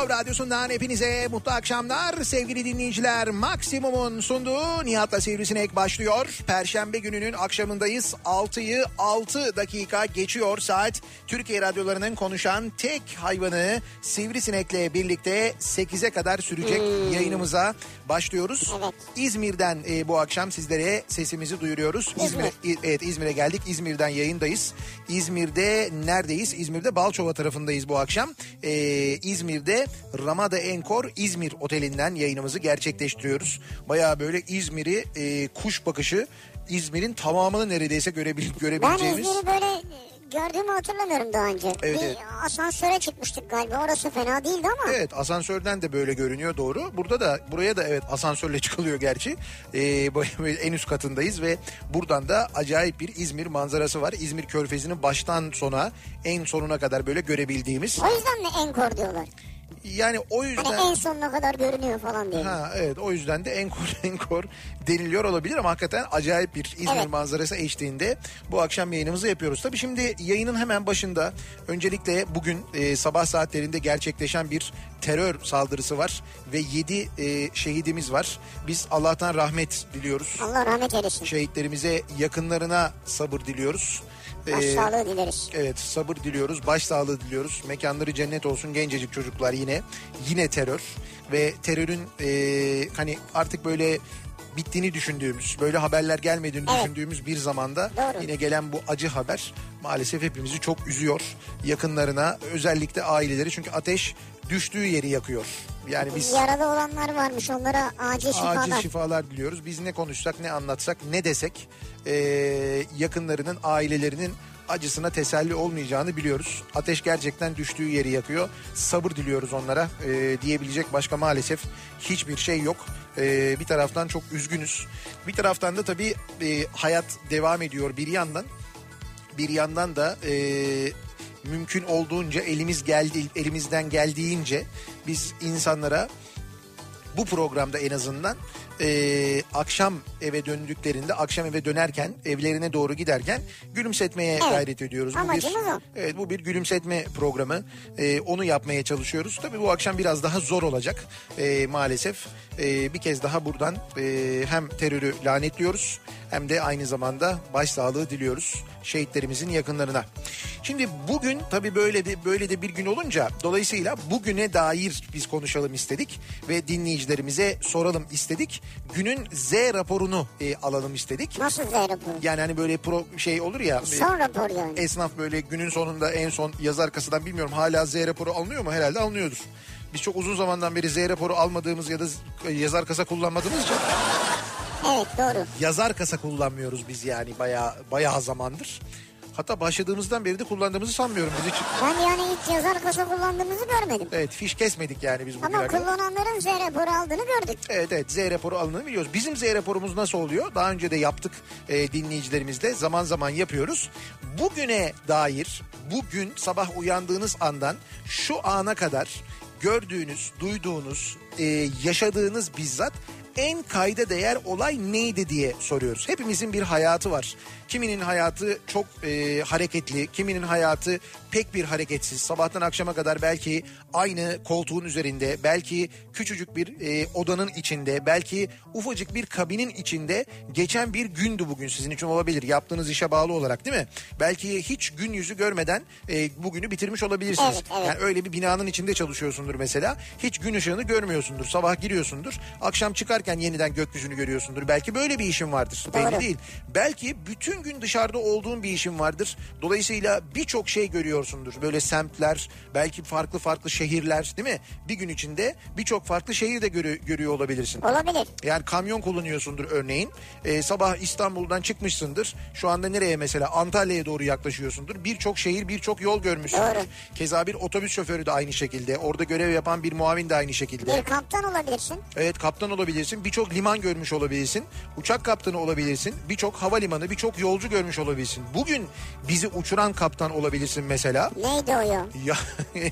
Show Radyosu'ndan hepinize mutlu akşamlar sevgili dinleyiciler. Maksimum'un sunduğu Nihat'la Sivrisinek başlıyor. Perşembe gününün akşamındayız. 6'yı 6 dakika geçiyor saat. Türkiye radyolarının konuşan tek hayvanı Sivrisinek'le birlikte 8'e kadar sürecek yayınımıza başlıyoruz. Evet. İzmir'den e, bu akşam sizlere sesimizi duyuruyoruz. İzmir'e İ- evet İzmir'e geldik. İzmir'den yayındayız. İzmir'de neredeyiz? İzmir'de Balçova tarafındayız bu akşam. Ee, İzmir'de Ramada Enkor İzmir Oteli'nden yayınımızı gerçekleştiriyoruz. Bayağı böyle İzmir'i e, kuş bakışı İzmir'in tamamını neredeyse görebil Ben görebileceğimiz. İzmir'i böyle e, gördüğümü hatırlamıyorum daha önce. Evet, bir evet. asansöre çıkmıştık galiba. Orası fena değildi ama. Evet asansörden de böyle görünüyor doğru. Burada da buraya da evet asansörle çıkılıyor gerçi. Ee, en üst katındayız ve buradan da acayip bir İzmir manzarası var. İzmir Körfezi'nin baştan sona en sonuna kadar böyle görebildiğimiz. O yüzden mi enkor diyorlar? Yani o yüzden... Hani en sonuna kadar görünüyor falan diye. Ha evet o yüzden de enkor enkor deniliyor olabilir ama hakikaten acayip bir İzmir Evet. manzarası eşliğinde bu akşam yayınımızı yapıyoruz. Tabii şimdi yayının hemen başında öncelikle bugün e, sabah saatlerinde gerçekleşen bir terör saldırısı var ve 7 şehidimiz var. Biz Allah'tan rahmet diliyoruz. Allah rahmet eylesin. Şehitlerimize yakınlarına sabır diliyoruz. Ee, sağlığı dileriz. Evet sabır diliyoruz, başsağlığı diliyoruz. Mekanları cennet olsun gencecik çocuklar yine. Yine terör ve terörün e, hani artık böyle bittiğini düşündüğümüz, böyle haberler gelmediğini Evet. düşündüğümüz bir zamanda Doğru. yine gelen bu acı haber maalesef hepimizi çok üzüyor. Yakınlarına, özellikle aileleri çünkü ateş düştüğü yeri yakıyor. Yani biz Yaralı olanlar varmış onlara acil şifalar. acil şifalar diliyoruz. Biz ne konuşsak, ne anlatsak, ne desek e, yakınlarının, ailelerinin acısına teselli olmayacağını biliyoruz. Ateş gerçekten düştüğü yeri yakıyor. Sabır diliyoruz onlara. E, diyebilecek başka maalesef hiçbir şey yok. E, bir taraftan çok üzgünüz. Bir taraftan da tabii e, hayat devam ediyor bir yandan. Bir yandan da e, mümkün olduğunca elimiz geldi elimizden geldiğince biz insanlara bu programda en azından e, akşam eve döndüklerinde akşam eve dönerken evlerine doğru giderken gülümsetmeye Evet. gayret ediyoruz. Bu bir, o. evet bu bir gülümsetme programı. E, onu yapmaya çalışıyoruz. Tabii bu akşam biraz daha zor olacak e, maalesef. E, bir kez daha buradan e, hem terörü lanetliyoruz hem de aynı zamanda başsağlığı diliyoruz şehitlerimizin yakınlarına. Şimdi bugün tabii böyle de böyle de bir gün olunca dolayısıyla bugüne dair biz konuşalım istedik ve dinleyicilerimize soralım istedik. Günün Z raporunu e, alalım istedik. Nasıl Z raporu? Yani hani böyle pro şey olur ya. e, Son rapor yani. Esnaf böyle günün sonunda en son yazar kasadan bilmiyorum hala Z raporu alınıyor mu? Herhalde alınıyordur. Biz çok uzun zamandan beri Z raporu almadığımız ya da z- yazar kasa kullanmadığımız için Evet doğru. yazar kasa kullanmıyoruz biz yani bayağı bayağı zamandır. Hatta başladığımızdan beri de kullandığımızı sanmıyorum biz hiç. Ben yani hiç yazar kasa kullandığımızı görmedim. Evet fiş kesmedik yani biz bugüne Ama kullananların Z raporu aldığını gördük. Evet evet Z raporu alındığını biliyoruz. Bizim Z raporumuz nasıl oluyor? Daha önce de yaptık e, dinleyicilerimizle zaman zaman yapıyoruz. Bugüne dair bugün sabah uyandığınız andan şu ana kadar gördüğünüz, duyduğunuz, e, yaşadığınız bizzat en kayda değer olay neydi diye soruyoruz. Hepimizin bir hayatı var. Kiminin hayatı çok e, hareketli, kiminin hayatı pek bir hareketsiz. Sabahtan akşama kadar belki aynı koltuğun üzerinde, belki küçücük bir e, odanın içinde, belki ufacık bir kabinin içinde geçen bir gündü bugün sizin için olabilir. Yaptığınız işe bağlı olarak değil mi? Belki hiç gün yüzü görmeden e, bugünü bitirmiş olabilirsiniz. Evet, evet. Yani öyle bir binanın içinde çalışıyorsundur mesela. Hiç gün ışığını görmüyorsundur. Sabah giriyorsundur. Akşam çıkarken yeniden gökyüzünü görüyorsundur. Belki böyle bir işin vardır. Belli Doğru. değil. Belki bütün gün dışarıda olduğun bir işin vardır. Dolayısıyla birçok şey görüyorsundur. Böyle semtler, belki farklı farklı şehirler değil mi? Bir gün içinde birçok farklı şehir de görü- görüyor olabilirsin. Olabilir. Yani kamyon kullanıyorsundur örneğin. Ee, sabah İstanbul'dan çıkmışsındır. Şu anda nereye mesela? Antalya'ya doğru yaklaşıyorsundur. Birçok şehir, birçok yol görmüşsündür. Doğru. Keza bir otobüs şoförü de aynı şekilde. Orada görev yapan bir muavin de aynı şekilde. Bir kaptan olabilirsin. Evet kaptan olabilirsin. Birçok liman görmüş olabilirsin. Uçak kaptanı olabilirsin. Birçok havalimanı, birçok yolcu görmüş olabilirsin. Bugün bizi uçuran kaptan olabilirsin mesela. Mesela. Neydi o ya?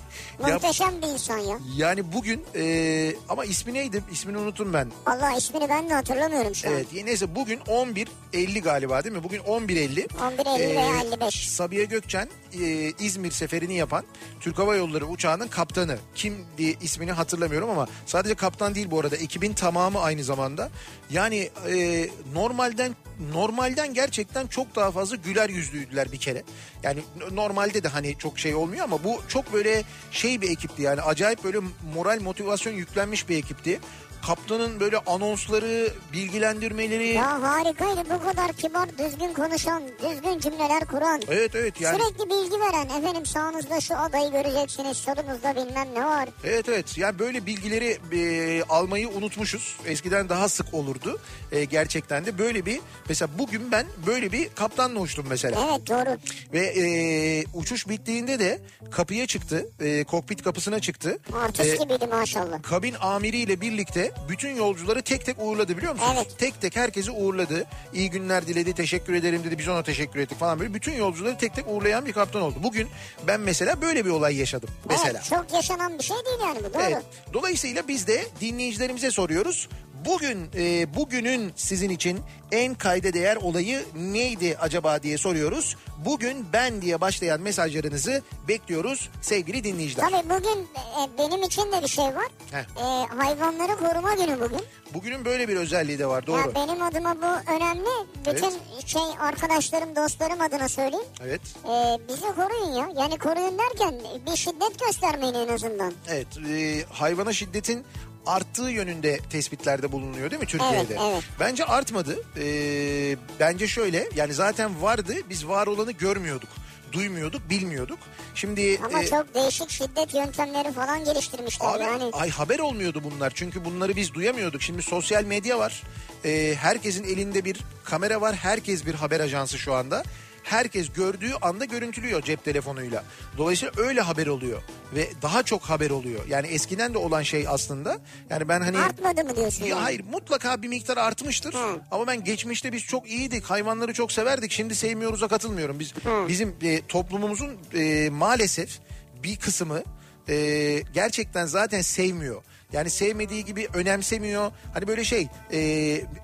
Ya, Muhteşem bir insan ya. yani bugün e, ama ismi neydi? İsmini unuttum ben. Allah ismini ben de hatırlamıyorum şu Evet neyse bugün 11.50 galiba değil mi? Bugün 11.50. 11.50 veya 55. Sabiha Gökçen e, İzmir seferini yapan Türk Hava Yolları uçağının kaptanı. Kim diye ismini hatırlamıyorum ama sadece kaptan değil bu arada. Ekibin tamamı aynı zamanda. Yani e, normalden normalden gerçekten çok daha fazla güler yüzlüydüler bir kere. Yani normalde de hani çok şey olmuyor ama bu çok böyle şey bir ekipti yani acayip böyle moral motivasyon yüklenmiş bir ekipti. Kaptanın böyle anonsları, bilgilendirmeleri. Ya harikaydı bu kadar kibar, düzgün konuşan, düzgün cümleler kuran. Evet evet yani. Sürekli bilgi veren efendim sağınızda şu adayı göreceksiniz solunuzda bilmem ne var. Evet evet yani böyle bilgileri e, almayı unutmuşuz. Eskiden daha sık olurdu E, gerçekten de böyle bir mesela bugün ben böyle bir kaptanla uçtum mesela. Evet doğru. Ve e, uçuş bittiğinde de kapıya çıktı e, kokpit kapısına çıktı. Artist E, gibiydi maşallah. kabin amiriyle birlikte bütün yolcuları tek tek uğurladı biliyor musunuz? Evet. Tek tek herkesi uğurladı. İyi günler diledi, teşekkür ederim dedi. Biz ona teşekkür ettik falan böyle. Bütün yolcuları tek tek uğurlayan bir kaptan oldu. Bugün ben mesela böyle bir olay yaşadım. Mesela. Evet, çok yaşanan bir şey değil yani bu doğru. Evet. Dolayısıyla biz de dinleyicilerimize soruyoruz. Bugün e, bugünün sizin için en kayda değer olayı neydi acaba diye soruyoruz. Bugün ben diye başlayan mesajlarınızı bekliyoruz sevgili dinleyiciler. Tabii bugün e, benim için de bir şey var. Heh. E, hayvanları koruma günü bugün. Bugünün böyle bir özelliği de var doğru. Ya benim adıma bu önemli. Bütün şey arkadaşlarım, dostlarım adına söyleyeyim. Evet. E, bizi koruyun ya. Yani koruyun derken bir şiddet göstermeyin en azından. Evet e, hayvana şiddetin arttığı yönünde tespitlerde bulunuyor değil mi Türkiye'de? Evet, evet. Bence artmadı. E, bence şöyle yani zaten vardı biz var olanı görmüyorduk. Duymuyorduk, bilmiyorduk. Şimdi Ama e, çok değişik şiddet yöntemleri falan geliştirmişler Abi yani. ay haber olmuyordu bunlar çünkü bunları biz duyamıyorduk. Şimdi sosyal medya var. Ee, herkesin elinde bir kamera var. Herkes bir haber ajansı şu anda. Herkes gördüğü anda görüntülüyor cep telefonuyla. Dolayısıyla öyle haber oluyor ve daha çok haber oluyor. Yani eskiden de olan şey aslında. Yani ben hani Artmadı mı diyorsun? ya yani? hayır mutlaka bir miktar artmıştır. Hı. Ama ben geçmişte biz çok iyiydik. Hayvanları çok severdik. Şimdi sevmiyoruz'a katılmıyorum. Biz bizim e, toplumumuzun e, maalesef bir kısmı e, gerçekten zaten sevmiyor. Yani sevmediği gibi önemsemiyor. Hani böyle şey e,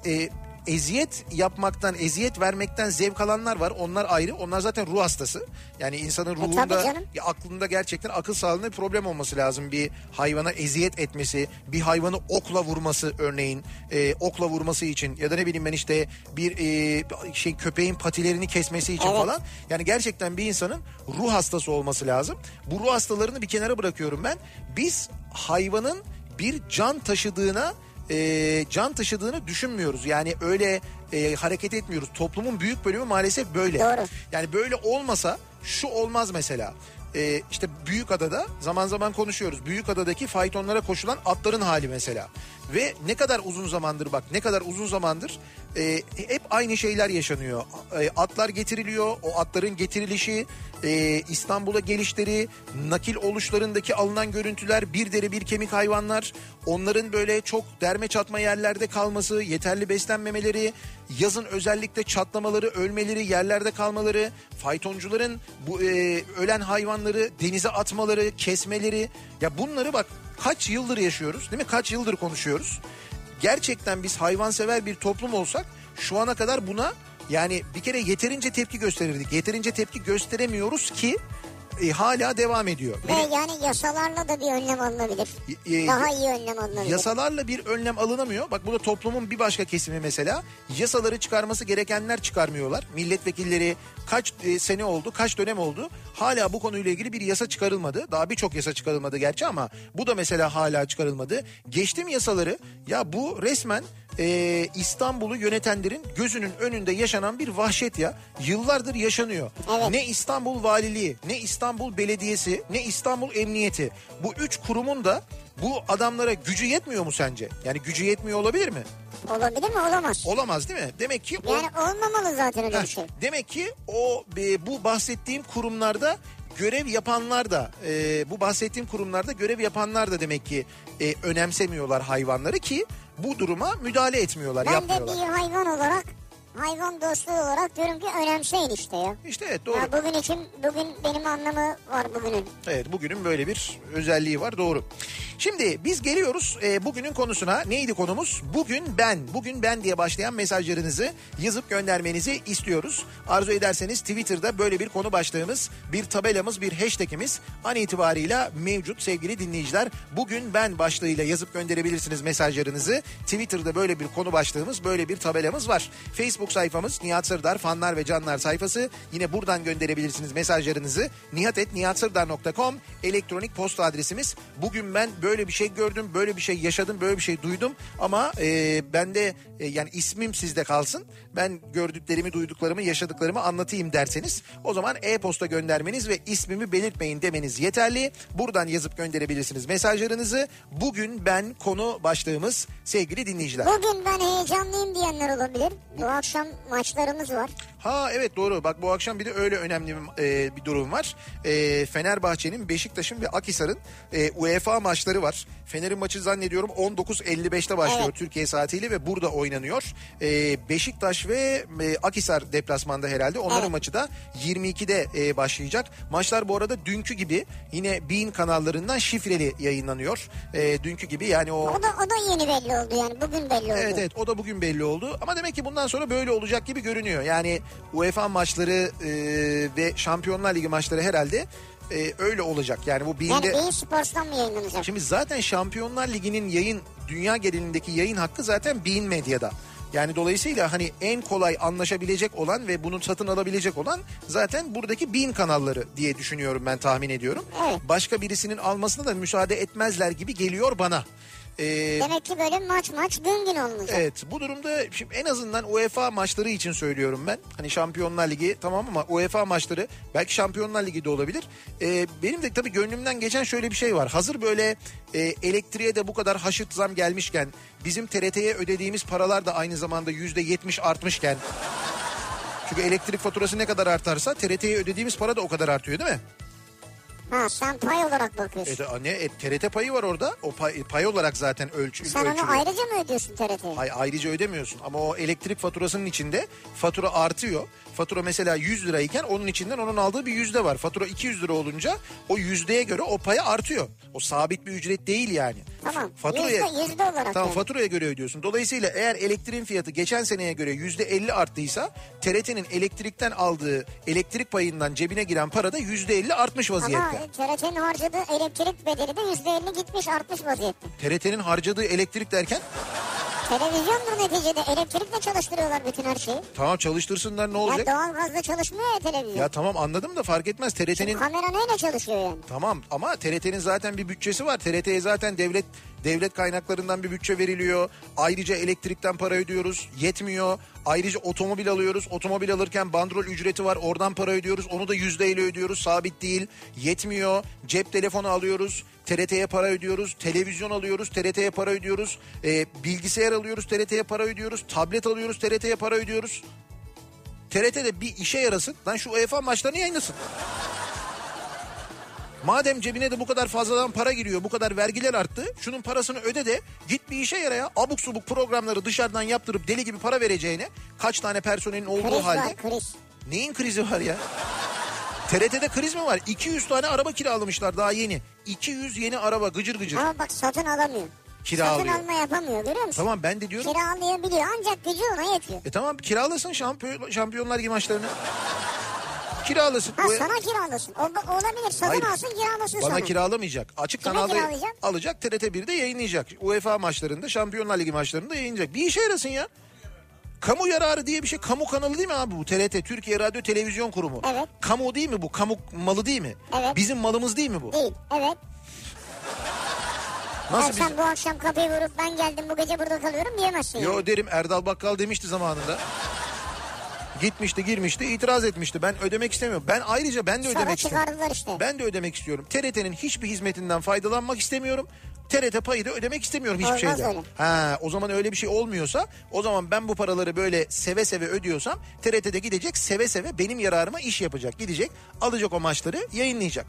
e, eziyet yapmaktan, eziyet vermekten zevk alanlar var. Onlar ayrı. Onlar zaten ruh hastası. Yani insanın tabii ruhunda, canım. ya aklında gerçekten akıl sağlığında bir problem olması lazım. Bir hayvana eziyet etmesi, bir hayvanı okla vurması örneğin, e, okla vurması için ya da ne bileyim ben işte bir e, şey köpeğin patilerini kesmesi için Evet. falan. Yani gerçekten bir insanın ruh hastası olması lazım. Bu ruh hastalarını bir kenara bırakıyorum ben. Biz hayvanın bir can taşıdığına e, can taşıdığını düşünmüyoruz. Yani öyle e, hareket etmiyoruz. Toplumun büyük bölümü maalesef böyle. Doğru. Yani böyle olmasa şu olmaz mesela. Ee, işte Büyükada'da zaman zaman konuşuyoruz. Büyükada'daki faytonlara koşulan atların hali mesela. Ve ne kadar uzun zamandır bak ne kadar uzun zamandır e, hep aynı şeyler yaşanıyor. E, atlar getiriliyor. O atların getirilişi, e, İstanbul'a gelişleri, nakil oluşlarındaki alınan görüntüler, bir deri bir kemik hayvanlar, onların böyle çok derme çatma yerlerde kalması, yeterli beslenmemeleri, yazın özellikle çatlamaları, ölmeleri, yerlerde kalmaları, faytoncuların bu e, ölen hayvanları denize atmaları, kesmeleri. Ya bunları bak kaç yıldır yaşıyoruz değil mi? Kaç yıldır konuşuyoruz. Gerçekten biz hayvansever bir toplum olsak şu ana kadar buna yani bir kere yeterince tepki gösterirdik. Yeterince tepki gösteremiyoruz ki e, hala devam ediyor. Ve Benim- yani yasalarla da bir önlem alınabilir. e, Daha iyi önlem alınabilir. Yasalarla bir önlem alınamıyor. Bak bu da toplumun bir başka kesimi mesela. Yasaları çıkarması gerekenler çıkarmıyorlar. Milletvekilleri kaç e, sene oldu, kaç dönem oldu. Hala bu konuyla ilgili bir yasa çıkarılmadı. Daha birçok yasa çıkarılmadı gerçi ama bu da mesela hala çıkarılmadı. Geçtim yasaları. Ya bu resmen e, İstanbul'u yönetenlerin gözünün önünde yaşanan bir vahşet ya. Yıllardır yaşanıyor. Evet. Ne İstanbul Valiliği, ne İstanbul Belediyesi, ne İstanbul Emniyeti. Bu üç kurumun da bu adamlara gücü yetmiyor mu sence? Yani gücü yetmiyor olabilir mi? Olabilir mi? Olamaz. Olamaz değil mi? Demek ki o, Yani olmamalı zaten öyle bir şey. demek ki o e, bu bahsettiğim kurumlarda görev yapanlar da e, bu bahsettiğim kurumlarda görev yapanlar da demek ki e, önemsemiyorlar hayvanları ki bu duruma müdahale etmiyorlar, Ben de yapmıyorlar. bir hayvan olarak hayvan dostluğu olarak diyorum ki önemseyin işte ya. İşte evet doğru. Ya bugün için bugün benim anlamı var bugünün. Evet bugünün böyle bir özelliği var doğru. Şimdi biz geliyoruz e, bugünün konusuna. Neydi konumuz? Bugün ben. Bugün ben diye başlayan mesajlarınızı yazıp göndermenizi istiyoruz. Arzu ederseniz Twitter'da böyle bir konu başlığımız, bir tabelamız, bir hashtagimiz an itibarıyla mevcut sevgili dinleyiciler. Bugün ben başlığıyla yazıp gönderebilirsiniz mesajlarınızı. Twitter'da böyle bir konu başlığımız, böyle bir tabelamız var. Facebook sayfamız Nihat Sırdar fanlar ve canlar sayfası. Yine buradan gönderebilirsiniz mesajlarınızı. nihatetnihatsırdar.com elektronik posta adresimiz. Bugün ben böyle bir şey gördüm, böyle bir şey yaşadım, böyle bir şey duydum ama e, ben de e, yani ismim sizde kalsın. Ben gördüklerimi, duyduklarımı, yaşadıklarımı anlatayım derseniz o zaman e-posta göndermeniz ve ismimi belirtmeyin demeniz yeterli. Buradan yazıp gönderebilirsiniz mesajlarınızı. Bugün ben konu başlığımız sevgili dinleyiciler. Bugün ben heyecanlıyım diyenler olabilir. Bu maçlarımız var. Ha evet doğru bak bu akşam bir de öyle önemli bir, e, bir durum var. E, Fenerbahçe'nin, Beşiktaş'ın ve Akhisar'ın e, UEFA maçları var. Fener'in maçı zannediyorum 19.55'te başlıyor Evet. Türkiye saatiyle ve burada oynanıyor. E, Beşiktaş ve e, Akhisar deplasmanda herhalde. Onların Evet. maçı da 22'de e, başlayacak. Maçlar bu arada dünkü gibi yine Bein kanallarından şifreli yayınlanıyor. E, dünkü gibi yani o... O da, o da yeni belli oldu yani bugün belli oldu. Evet evet o da bugün belli oldu. Ama demek ki bundan sonra böyle olacak gibi görünüyor. Yani UEFA maçları e, ve Şampiyonlar Ligi maçları herhalde e, öyle olacak. Yani bu Yani binde... Beyin Sports'tan mı yayınlanacak? Şimdi zaten Şampiyonlar Ligi'nin yayın dünya genelindeki yayın hakkı zaten Bein Medya'da. Yani dolayısıyla hani en kolay anlaşabilecek olan ve bunu satın alabilecek olan zaten buradaki Bein kanalları diye düşünüyorum ben tahmin ediyorum. Başka birisinin almasına da müsaade etmezler gibi geliyor bana. Ee, Demek ki böyle maç maç gün gün olmayacak. Evet bu durumda şimdi en azından UEFA maçları için söylüyorum ben. Hani Şampiyonlar Ligi tamam ama UEFA maçları belki Şampiyonlar Ligi de olabilir. Ee, benim de tabii gönlümden geçen şöyle bir şey var. Hazır böyle e, elektriğe de bu kadar haşırt zam gelmişken bizim TRT'ye ödediğimiz paralar da aynı zamanda yüzde yetmiş artmışken. Çünkü elektrik faturası ne kadar artarsa TRT'ye ödediğimiz para da o kadar artıyor değil mi? Ha sen pay olarak bakıyorsun. E, ne, e, TRT payı var orada. O pay, pay olarak zaten ölçü, sen onu ölçülüyor. ayrıca mı ödüyorsun TRT'ye? Ay ayrıca ödemiyorsun ama o elektrik faturasının içinde fatura artıyor. Fatura mesela 100 lirayken onun içinden onun aldığı bir yüzde var. Fatura 200 lira olunca o yüzdeye göre o paya artıyor. O sabit bir ücret değil yani. Tamam. Faturaya, Yüzde, yüzde olarak Tamam yani. faturaya göre ödüyorsun. Dolayısıyla eğer elektriğin fiyatı geçen seneye göre yüzde 50 arttıysa TRT'nin elektrikten aldığı elektrik payından cebine giren para da yüzde 50 artmış vaziyette. Ama TRT'nin harcadığı elektrik bedeli de yüzde elli gitmiş artmış vaziyette. TRT'nin harcadığı elektrik derken Televizyondur neticede elektrikle çalıştırıyorlar bütün her şeyi. tamam çalıştırsınlar ne Ya olacak? doğal gazla çalışmıyor ya televizyon. Ya tamam anladım da fark etmez. TRT'nin Kamera neyle çalışıyor yani? Tamam ama TRT'nin zaten bir bütçesi var. TRT'ye zaten devlet devlet kaynaklarından bir bütçe veriliyor. Ayrıca elektrikten para ödüyoruz. Yetmiyor. Ayrıca otomobil alıyoruz. Otomobil alırken bandrol ücreti var. Oradan para ödüyoruz. Onu da yüzdeyle ödüyoruz. Sabit değil. Yetmiyor. Cep telefonu alıyoruz. TRT'ye para ödüyoruz. Televizyon alıyoruz. TRT'ye para ödüyoruz. Ee, bilgisayar alıyoruz. TRT'ye para ödüyoruz. Tablet alıyoruz. TRT'ye para ödüyoruz. TRT'de bir işe yarasın. Lan şu UEFA maçlarını yayınlasın. Madem cebine de bu kadar fazladan para giriyor, bu kadar vergiler arttı. Şunun parasını öde de git bir işe yara ya. Abuk subuk programları dışarıdan yaptırıp deli gibi para vereceğine kaç tane personelin olduğu Kriz halde. var kriz. Neyin krizi var ya? TRT'de kriz mi var? 200 tane araba kiralamışlar daha yeni. 200 yeni araba gıcır gıcır. Ama bak satın alamıyor. Kiralıyor. Satın alma yapamıyor görüyor musun? Tamam ben de diyorum. Kiralayabiliyor ancak gücü ona yetiyor. E tamam kiralasın şampiyon, şampiyonlar gibi maçlarını. Kiralasın. Ha Bu- sana kiralasın. O, olabilir satın Hayır. alsın kiralasın Bana sana. kiralamayacak. Açık Kime kanalda kiralayacak? alacak TRT 1'de yayınlayacak. UEFA maçlarında Şampiyonlar Ligi maçlarında yayınlayacak. Bir işe yarasın ya. Kamu yararı diye bir şey. Kamu kanalı değil mi abi bu? TRT, Türkiye Radyo Televizyon Kurumu. Evet. Kamu değil mi bu? Kamu malı değil mi? Evet. Bizim malımız değil mi bu? Değil evet. Nasıl biz... sen bu akşam kapıyı vurup ben geldim bu gece burada kalıyorum diyemezsin. yani. Yo derim Erdal Bakkal demişti zamanında. Gitmişti girmişti itiraz etmişti. Ben ödemek istemiyorum. Ben ayrıca ben de Sonra ödemek istiyorum. işte. Ben de ödemek istiyorum. TRT'nin hiçbir hizmetinden faydalanmak istemiyorum. TRT payı da ödemek istemiyorum hiçbir Olmaz şeyden. öyle. Ha, o zaman öyle bir şey olmuyorsa o zaman ben bu paraları böyle seve seve ödüyorsam TRT'de gidecek seve seve benim yararıma iş yapacak. Gidecek alacak o maçları yayınlayacak.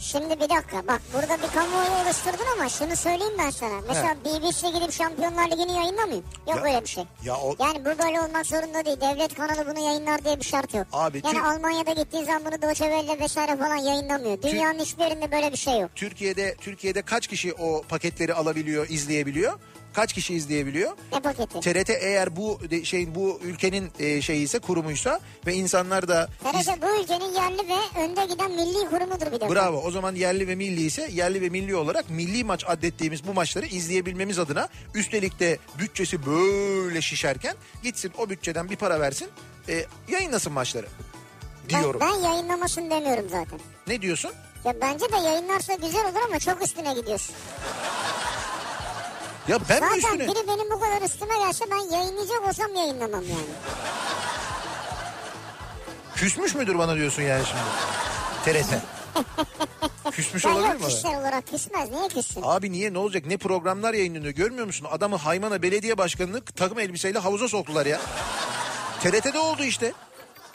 Şimdi bir dakika bak burada bir kamuoyu oluşturdun ama şunu söyleyeyim ben sana. Mesela BBC gidip Şampiyonlar Ligi'ni yayınlamıyor. Yok Ya- öyle bir şey. Ya o- Yani bu böyle olmak zorunda değil. Devlet kanalı bunu yayınlar diye bir şart yok. Abi, yani Türk- Almanya'da gittiğin zaman bunu Deutsche Welle vesaire falan yayınlamıyor. Dünyanın hiçbir yerinde böyle bir şey yok. Türkiye'de Türkiye'de kaç kişi o paketleri alabiliyor, izleyebiliyor? Kaç kişi izleyebiliyor? Ne paketi? TRT eğer bu de- şeyin bu ülkenin e, şeyi ise kurumuysa ve insanlar da TRT bu ülkenin yerli ve önde giden milli kurumudur bir defa. Bravo. O zaman yerli ve milli ise yerli ve milli olarak milli maç adettiğimiz bu maçları izleyebilmemiz adına üstelik de bütçesi böyle şişerken gitsin o bütçeden bir para versin e, yayınlasın maçları Ben, diyorum. ben yayınlamasın demiyorum zaten. Ne diyorsun? Ya bence de yayınlarsa güzel olur ama çok üstüne gidiyorsun. Ya ben mi Zaten üstüne? biri benim bu kadar üstüme gelse ben yayınlayacak olsam yayınlamam yani. Küsmüş müdür bana diyorsun yani şimdi? TRT. Küsmüş Ya olabilir mi? kişisel olarak küsmez. Niye küssün? Abi niye ne olacak ne programlar yayınlanıyor görmüyor musun? Adamı Haymana Belediye Başkanı'nı takım elbiseyle havuza soktular ya. TRT'de oldu işte.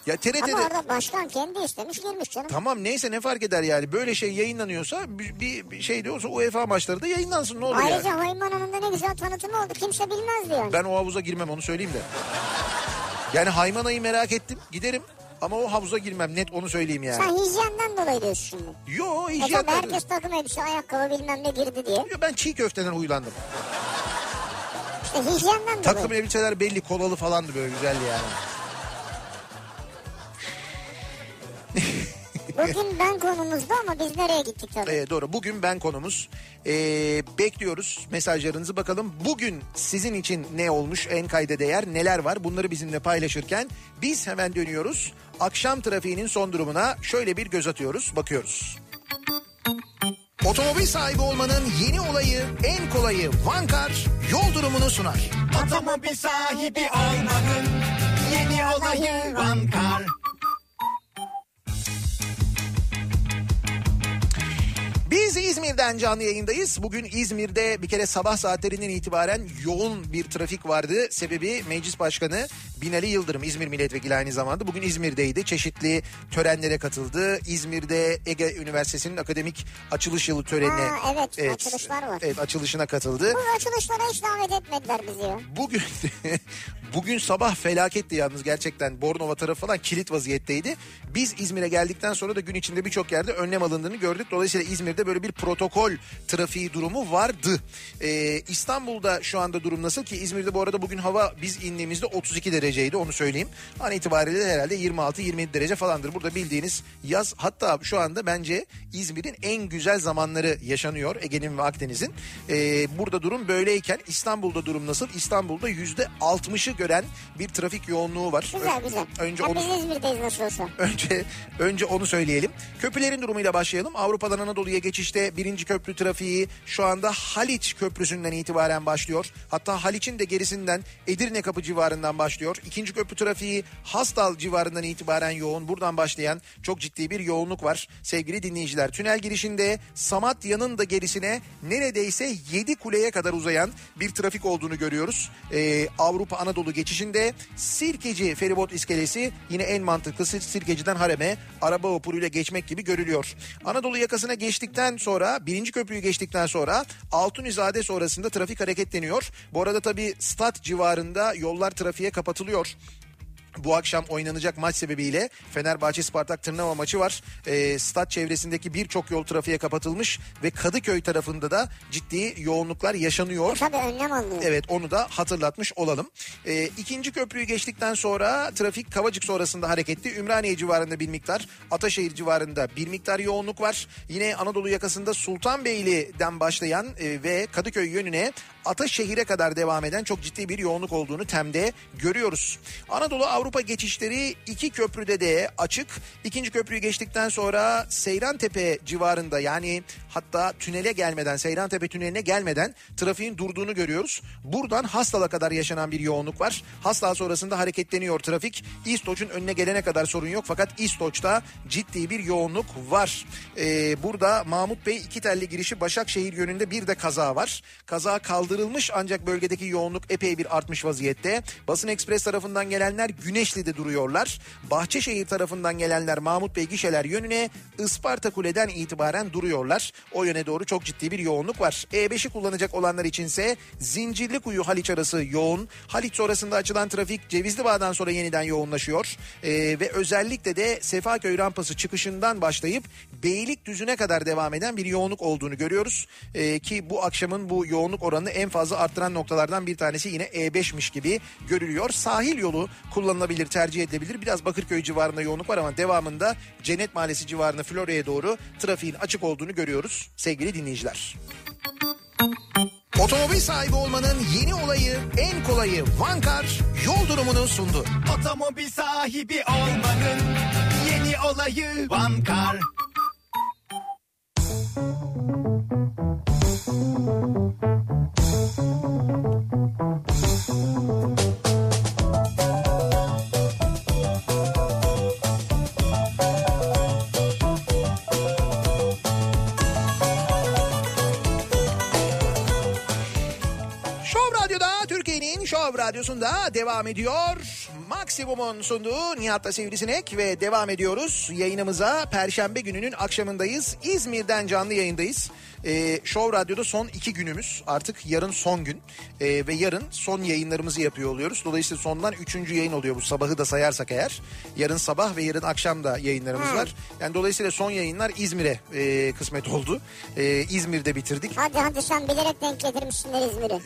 Ya TRT'de... Ama orada başkan kendi istemiş girmiş canım. Tamam neyse ne fark eder yani böyle şey yayınlanıyorsa bir, bir, bir şey de olsa UEFA maçları da yayınlansın ne olur Ayrıca yani. Haymana'nın da ne güzel tanıtımı oldu. Kimse bilmezdi yani. Ben o havuza girmem onu söyleyeyim de. Yani Haymana'yı merak ettim giderim ama o havuza girmem net onu söyleyeyim yani. Sen hijyenden dolayı diyorsun şimdi. Yo E hijyen. tabii herkes takım elbise ayakkabı bilmem ne girdi diye. Yo, ben çiğ köfteden huylandım. İşte hijyenden Takım dolayı. elbiseler belli kolalı falandı böyle güzeldi yani. Bugün ben konumuzda ama biz nereye gittik tabii. Ee, doğru. Bugün ben konumuz. Ee, bekliyoruz mesajlarınızı bakalım. Bugün sizin için ne olmuş, en kayda değer neler var bunları bizimle paylaşırken biz hemen dönüyoruz. Akşam trafiğinin son durumuna şöyle bir göz atıyoruz, bakıyoruz. Otomobil sahibi olmanın yeni olayı, en kolayı Vankar yol durumunu sunar. Otomobil sahibi olmanın yeni olayı Vankar. Biz İzmir'den canlı yayındayız. Bugün İzmir'de bir kere sabah saatlerinden itibaren yoğun bir trafik vardı. Sebebi Meclis Başkanı Binali Yıldırım İzmir Milletvekili aynı zamanda. Bugün İzmir'deydi. Çeşitli törenlere katıldı. İzmir'de Ege Üniversitesi'nin akademik açılış yılı törenine. Ha, evet, açılışlar var. Evet açılışına katıldı. Bu açılışlara hiç davet etmediler bizi ya. Bugün bugün sabah felaketti yalnız gerçekten Bornova tarafı falan kilit vaziyetteydi. Biz İzmir'e geldikten sonra da gün içinde birçok yerde önlem alındığını gördük. Dolayısıyla İzmir'de böyle bir protokol trafiği durumu vardı. Ee, İstanbul'da şu anda durum nasıl ki İzmir'de bu arada bugün hava biz indiğimizde 32 dereceydi onu söyleyeyim. An itibariyle de herhalde 26-27 derece falandır. Burada bildiğiniz yaz hatta şu anda bence İzmir'in en güzel zamanları yaşanıyor Ege'nin ve Akdeniz'in. Ee, burada durum böyleyken İstanbul'da durum nasıl? İstanbul'da yüzde 60'ı gören bir trafik yoğunluğu var. Güzel güzel. Önce ya onu biz İzmir'deyiz nasıl olsa. Önce önce onu söyleyelim. Köprülerin durumuyla başlayalım. Avrupa'dan Anadolu'ya geçişte birinci köprü trafiği şu anda Haliç Köprüsü'nden itibaren başlıyor. Hatta Haliç'in de gerisinden Edirne Kapı civarından başlıyor. İkinci köprü trafiği Hastal civarından itibaren yoğun. Buradan başlayan çok ciddi bir yoğunluk var sevgili dinleyiciler. Tünel girişinde Samatya'nın da gerisine neredeyse 7 kuleye kadar uzayan bir trafik olduğunu görüyoruz. Ee, Avrupa Anadolu geçişinde Sirkeci feribot iskelesi yine en mantıklısı Sirkeci'den Harem'e araba vapuruyla geçmek gibi görülüyor. Anadolu yakasına geçtikten sonra birinci köprüyü geçtikten sonra Altunizade sonrasında trafik hareketleniyor. Bu arada tabii stat civarında yollar trafiğe kapatılıyor. Bu akşam oynanacak maç sebebiyle Fenerbahçe Spartak Tırnava maçı var. E, stat çevresindeki birçok yol trafiğe kapatılmış ve Kadıköy tarafında da ciddi yoğunluklar yaşanıyor. Tabii önlem alınıyor. Evet onu da hatırlatmış olalım. Ee, ikinci köprüyü geçtikten sonra trafik Kavacık sonrasında hareketli. Ümraniye civarında bir miktar, Ataşehir civarında bir miktar yoğunluk var. Yine Anadolu yakasında Sultanbeyli'den başlayan e, ve Kadıköy yönüne Ataşehir'e kadar devam eden çok ciddi bir yoğunluk olduğunu TEM'de görüyoruz. Anadolu Avrupa geçişleri iki köprüde de açık. İkinci köprüyü geçtikten sonra Seyrantepe civarında yani hatta tünele gelmeden Seyrantepe tüneline gelmeden trafiğin durduğunu görüyoruz. Buradan Hastal'a kadar yaşanan bir yoğunluk var. Hastal sonrasında hareketleniyor trafik. İstoç'un önüne gelene kadar sorun yok fakat İstoç'ta ciddi bir yoğunluk var. Ee, burada Mahmut Bey iki telli girişi Başakşehir yönünde bir de kaza var. Kaza kaldırıldı kaldırılmış ancak bölgedeki yoğunluk epey bir artmış vaziyette. Basın Ekspres tarafından gelenler Güneşli'de duruyorlar. Bahçeşehir tarafından gelenler Mahmut Bey gişeler yönüne Isparta Kule'den itibaren duruyorlar. O yöne doğru çok ciddi bir yoğunluk var. E5'i kullanacak olanlar içinse Zincirlikuyu Haliç arası yoğun. Haliç sonrasında açılan trafik Cevizli Bağ'dan sonra yeniden yoğunlaşıyor. Ee, ve özellikle de Sefaköy rampası çıkışından başlayıp Beylikdüzü'ne kadar devam eden bir yoğunluk olduğunu görüyoruz. Ee, ki bu akşamın bu yoğunluk oranını en fazla arttıran noktalardan bir tanesi yine E5'miş gibi görülüyor. Sahil yolu kullanılabilir, tercih edilebilir. Biraz Bakırköy civarında yoğunluk var ama devamında Cennet Mahallesi civarında Florya'ya doğru trafiğin açık olduğunu görüyoruz sevgili dinleyiciler. Otomobil sahibi olmanın yeni olayı, en kolayı Vankar yol durumunu sundu. Otomobil sahibi olmanın yeni olayı Vankar. Radyosu'nda devam ediyor. Maksimum'un sunduğu Nihat'la Sivrisinek ve devam ediyoruz. Yayınımıza Perşembe gününün akşamındayız. İzmir'den canlı yayındayız. Ee, Şov Radyo'da son iki günümüz. Artık yarın son gün. Ee, ve yarın son yayınlarımızı yapıyor oluyoruz. Dolayısıyla sondan üçüncü yayın oluyor bu sabahı da sayarsak eğer. Yarın sabah ve yarın akşam da yayınlarımız var. Yani dolayısıyla son yayınlar İzmir'e e, kısmet oldu. Ee, İzmir'de bitirdik. Hadi hadi sen bilerek denk getirmişsinler İzmir'i.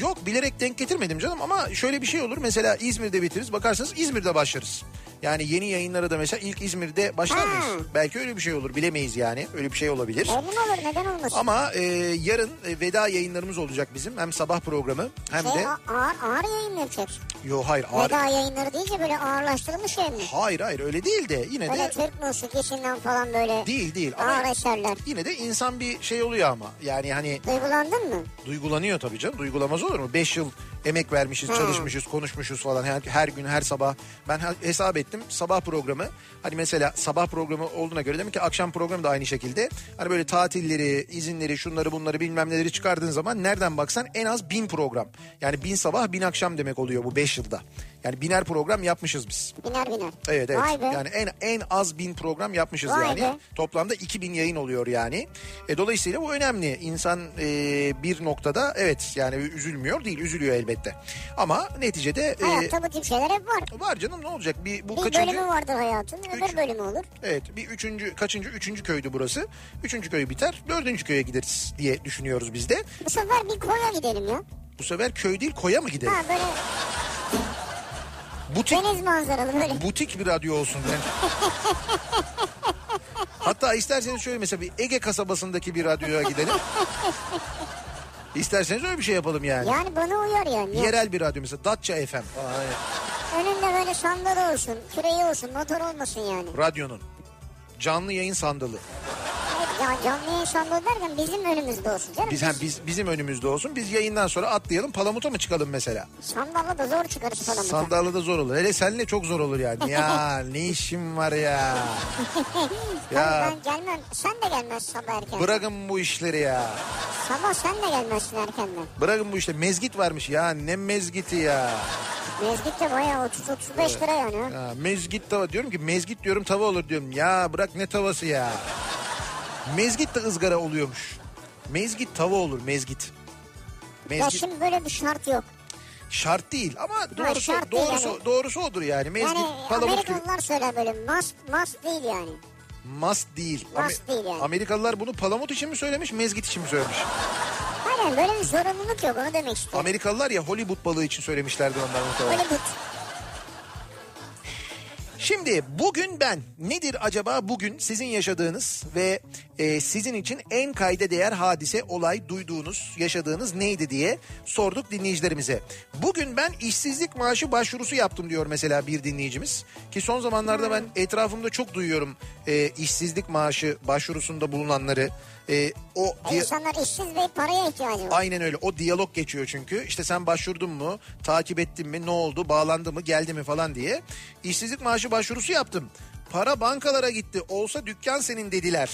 Yok bilerek denk getirmedim canım ama şöyle bir şey olur. Mesela İzmir'de bitiririz bakarsanız İzmir'de başlarız. Yani yeni yayınlara da mesela ilk İzmir'de başlar mıyız? Belki öyle bir şey olur bilemeyiz yani. Öyle bir şey olabilir. Mi olur neden olmasın? Ama e, yarın e, veda yayınlarımız olacak bizim. Hem sabah programı hem şey, de... ağır, ağır yayın mı yapacaksın? Yo hayır ağır... Veda yayınları deyince böyle ağırlaştırılmış şey mi? Hayır hayır öyle değil de yine Böyle de... Türk musikisinden falan böyle Değil değil ama ağır eserler. yine de insan bir şey oluyor ama. Yani hani Duygulandın mı? duygulanıyor tabii canım. Duygulamaz olur mu? Beş yıl emek vermişiz, Hmm. çalışmışız, konuşmuşuz falan. Her, her gün, her sabah. Ben he- hesap ettim. Sabah programı. Hani mesela sabah programı olduğuna göre demek ki akşam programı da aynı şekilde. Hani böyle tatilleri, izinleri, şunları bunları bilmem neleri çıkardığın zaman nereden baksan en az bin program. Yani bin sabah, bin akşam demek oluyor bu beş yılda. Yani biner program yapmışız biz. Biner biner. Evet evet. Vay be. Yani en en az bin program yapmışız Vay yani. be. Toplamda 2000 yayın oluyor yani. E, dolayısıyla bu önemli. İnsan e, bir noktada evet yani üzülmüyor değil, üzülüyor elbette. Ama neticede e, Hayatta bu tip şeyler hep var. var canım ne olacak? Bir bu Bir kaçıncı? bölümü vardır hayatın, öbür Üç. bölümü olur. Evet bir üçüncü kaçıncı üçüncü köydü burası. Üçüncü köy biter dördüncü köye gideriz diye düşünüyoruz biz de. Bu sefer bir koya gidelim ya. Bu sefer köy değil koya mı gidelim? Ha böyle Butik deniz manzaralı böyle. butik bir radyo olsun. Yani. Hatta isterseniz şöyle mesela bir Ege kasabasındaki bir radyoya gidelim. İsterseniz öyle bir şey yapalım yani. Yani bana uyar yani. Ya. Yerel bir radyo mesela Datça FM. Aa, evet. Önünde böyle sandal olsun, küreği olsun, motor olmasın yani. Radyonun. Canlı yayın sandalı. Canlı yayın derken bizim önümüzde olsun canım. Biz, hem biz bizim önümüzde olsun. Biz yayından sonra atlayalım Palamut'a mı çıkalım mesela? Sandalla da zor çıkarız falan. Sandalda da zor olur. Hele seninle çok zor olur yani. Ya ne işim var ya. ya Ben gelmem. Sen de gelmezsin sabah erken. bırakın bu işleri ya. Sabah sen de gelmezsin erkenden. Bırakın bu işte mezgit varmış ya. Ne mezgiti ya. Mezgit de bayağı 30-35 lira yani. ha. Mezgit tava diyorum ki mezgit diyorum tava olur diyorum. Ya bırak ne tavası ya. Mezgit de ızgara oluyormuş. Mezgit tava olur mezgit. Ya Mezgit şimdi böyle bir şart yok. şart değil ama doğrusu değil doğrusu yani. doğrusu odur yani. Mezgit Yani palamut gibi. Amerikalılar söyler böyle mas mas değil yani. Must değil. Must değil yani. Amerikalılar bunu palamut için mi söylemiş, mezgit için mi söylemiş? Aynen böyle bir zorunluluk yok onu demek istiyorum. Amerikalılar ya Hollywood balığı için söylemişlerdi onlar muhtemelen. Hollywood. Şimdi bugün ben nedir acaba bugün sizin yaşadığınız ve e, sizin için en kayda değer hadise, olay, duyduğunuz, yaşadığınız neydi diye sorduk dinleyicilerimize. Bugün ben işsizlik maaşı başvurusu yaptım diyor mesela bir dinleyicimiz. Ki son zamanlarda ben etrafımda çok duyuyorum e, işsizlik maaşı başvurusunda bulunanları. E, o İnsanlar işsiz ve paraya ihtiyacı var. Aynen öyle. O diyalog geçiyor çünkü. İşte sen başvurdun mu? Takip ettin mi? Ne oldu? Bağlandı mı? Geldi mi falan diye. İşsizlik maaşı başvurusu yaptım. Para bankalara gitti. Olsa dükkan senin dediler.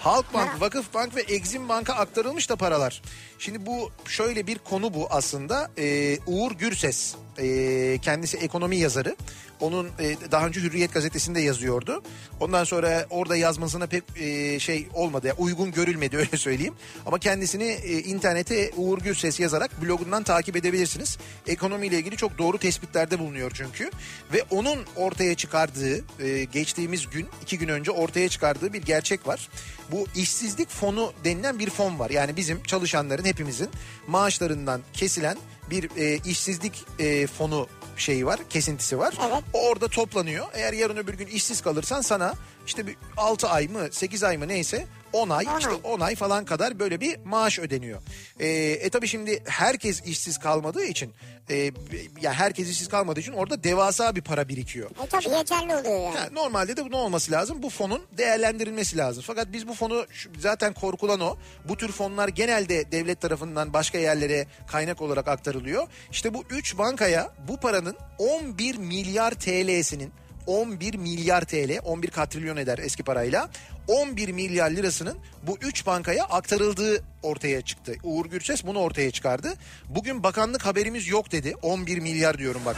Halkbank, Ha. Vakıfbank ve Exim Bank'a aktarılmış da paralar. Şimdi bu şöyle bir konu bu aslında. Ee, Uğur Gürses ee, kendisi ekonomi yazarı. Onun e, daha önce Hürriyet gazetesinde yazıyordu. Ondan sonra orada yazmasına pek e, şey olmadı, yani uygun görülmedi öyle söyleyeyim. Ama kendisini e, internete Uğur Gürses yazarak blogundan takip edebilirsiniz. Ekonomiyle ilgili çok doğru tespitlerde bulunuyor çünkü. Ve onun ortaya çıkardığı e, geçtiğimiz gün, iki gün önce ortaya çıkardığı bir gerçek var. Bu işsizlik fonu denilen bir fon var. Yani bizim çalışanların hepimizin maaşlarından kesilen bir e, işsizlik e, fonu şeyi var, kesintisi var. Evet. O orada toplanıyor. Eğer yarın öbür gün işsiz kalırsan sana işte bir 6 ay mı 8 ay mı neyse 10 ay On işte ay. 10 ay falan kadar böyle bir maaş ödeniyor. Ee, e tabi şimdi herkes işsiz kalmadığı için e, ya herkes işsiz kalmadığı için orada devasa bir para birikiyor. E tabii yeterli oluyor yani. Ha, normalde de bunun olması lazım. Bu fonun değerlendirilmesi lazım. Fakat biz bu fonu zaten korkulan o. Bu tür fonlar genelde devlet tarafından başka yerlere kaynak olarak aktarılıyor. İşte bu 3 bankaya bu paranın 11 milyar TL'sinin 11 milyar TL 11 katrilyon eder eski parayla 11 milyar lirasının bu 3 bankaya aktarıldığı ortaya çıktı. Uğur Gürses bunu ortaya çıkardı. Bugün bakanlık haberimiz yok dedi. 11 milyar diyorum bak.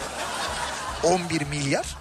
11 milyar.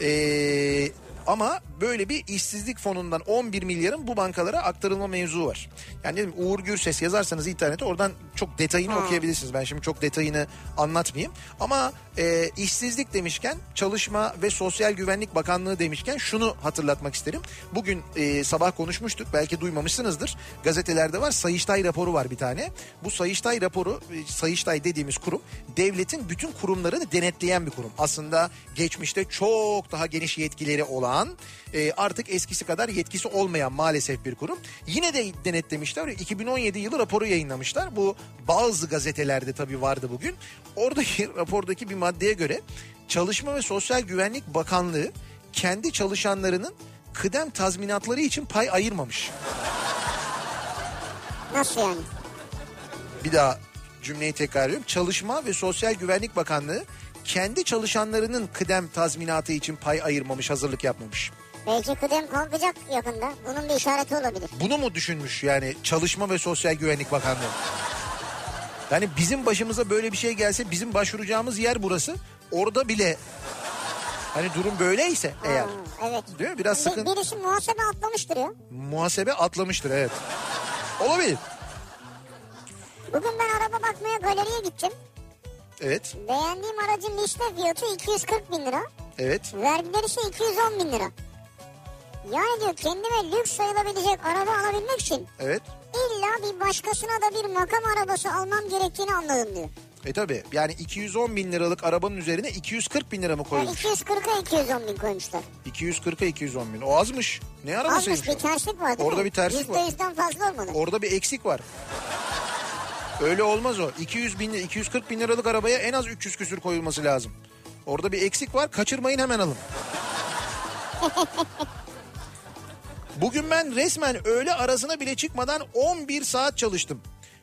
Ee, ama böyle bir işsizlik fonundan 11 milyarın bu bankalara aktarılma mevzu var. Yani dedim Uğur Gürses yazarsanız internete oradan çok detayını Ha. okuyabilirsiniz. Ben şimdi çok detayını anlatmayayım. Ama e, işsizlik demişken Çalışma ve Sosyal Güvenlik Bakanlığı demişken şunu hatırlatmak isterim. Bugün e, sabah konuşmuştuk belki duymamışsınızdır. Gazetelerde var Sayıştay raporu var bir tane. Bu Sayıştay raporu e, Sayıştay dediğimiz kurum devletin bütün kurumlarını denetleyen bir kurum. Aslında geçmişte çok daha geniş yetkileri olan e, artık eskisi kadar yetkisi olmayan maalesef bir kurum. Yine de denetlemişler. 2017 yılı raporu yayınlamışlar. Bu bazı gazetelerde tabii vardı bugün. Oradaki rapordaki bir maddeye göre Çalışma ve Sosyal Güvenlik Bakanlığı kendi çalışanlarının kıdem tazminatları için pay ayırmamış. Nasıl yani? Bir daha cümleyi tekrarlıyorum. Çalışma ve Sosyal Güvenlik Bakanlığı kendi çalışanlarının kıdem tazminatı için pay ayırmamış, hazırlık yapmamış. Belki kıdem kalkacak yakında. Bunun bir işareti olabilir. Bunu mu düşünmüş yani Çalışma ve Sosyal Güvenlik Bakanlığı? Yani bizim başımıza böyle bir şey gelse bizim başvuracağımız yer burası. Orada bile hani durum böyleyse eğer Ha, evet. değil mi? Biraz Bir- sıkın birisi muhasebe atlamıştır ya. muhasebe atlamıştır evet. Olabilir. Bugün ben araba bakmaya galeriye gittim. Evet, Beğendiğim aracın liste fiyatı 240 bin lira. evet. Vergileri ise 210 bin lira. Yani diyor kendime lüks sayılabilecek araba alabilmek için Evet. illa bir başkasına da bir makam arabası almam gerektiğini anladım diyor. E tabi yani 210 bin liralık arabanın üzerine 240 bin lira mı Yani koyulmuş? 240'a 210 bin koymuşlar. 240'a 210 bin. O azmış. Ne arabasıymış Azmış bir terslik var Orada mi? bir terslik var. %100'den fazla olmalı. Orada bir eksik var. Öyle olmaz o. 200 bin, 240 bin liralık arabaya en az 300 küsür koyulması lazım. Orada bir eksik var. Kaçırmayın hemen alın. Bugün ben resmen öğle arasına bile çıkmadan 11 saat çalıştım.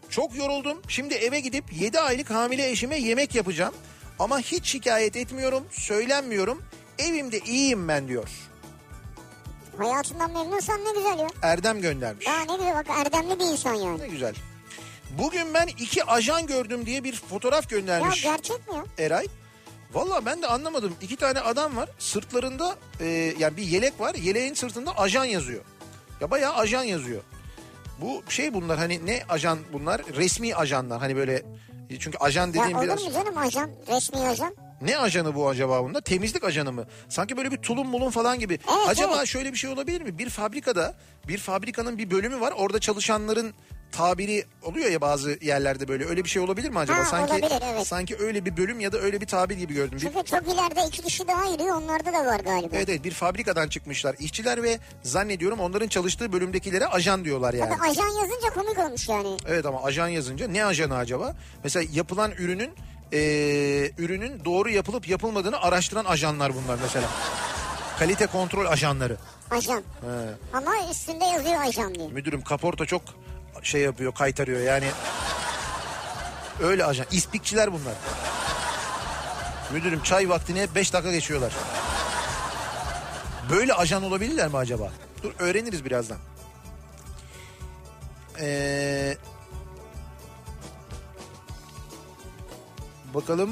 Çok yoruldum. Şimdi eve gidip 7 aylık hamile eşime yemek yapacağım. Ama hiç şikayet etmiyorum, söylenmiyorum. Evimde iyiyim ben diyor. Hayatından memnunsan ne güzel ya. Erdem göndermiş. Daha ne güzel bak erdemli bir insan yani. Ne güzel. Bugün ben iki ajan gördüm diye bir fotoğraf Ya göndermiş gerçek mi ya? Eray. Valla ben de anlamadım. İki tane adam var. Sırtlarında e, yani bir yelek var. Yeleğin sırtında ajan yazıyor. Ya bayağı ajan yazıyor. Bu şey bunlar hani ne ajan bunlar? Resmi ajanlar. Hani böyle çünkü ajan Ya dediğim olur biraz... mu canım ajan? Resmi ajan. Ne ajanı bu acaba bunda? Temizlik ajanı mı? Sanki böyle bir tulum mulum falan gibi. Evet, acaba evet. şöyle bir şey olabilir mi? Bir fabrikada bir fabrikanın bir bölümü var. Orada çalışanların tabiri oluyor ya bazı yerlerde böyle. Öyle bir şey olabilir mi acaba? Ha, sanki olabilir, evet. sanki öyle bir bölüm ya da öyle bir tabir gibi gördüm. Bir, Çünkü çok ileride iki kişi daha yürüyor onlarda da var galiba. evet evet bir fabrikadan çıkmışlar işçiler ve zannediyorum onların çalıştığı bölümdekilere ajan diyorlar yani. Tabii ajan yazınca komik olmuş yani. Evet ama ajan yazınca ne ajanı acaba? Mesela yapılan ürünün eee, ürünün doğru yapılıp yapılmadığını araştıran ajanlar bunlar mesela. Kalite kontrol ajanları. Ajan. He. Ama üstünde yazıyor ajan diye. Müdürüm kaporta çok şey yapıyor kaytarıyor yani. Öyle ajan. İspikçiler bunlar. Müdürüm çay vaktine 5 dakika geçiyorlar. Böyle ajan olabilirler mi acaba? Dur öğreniriz birazdan. Ee, bakalım.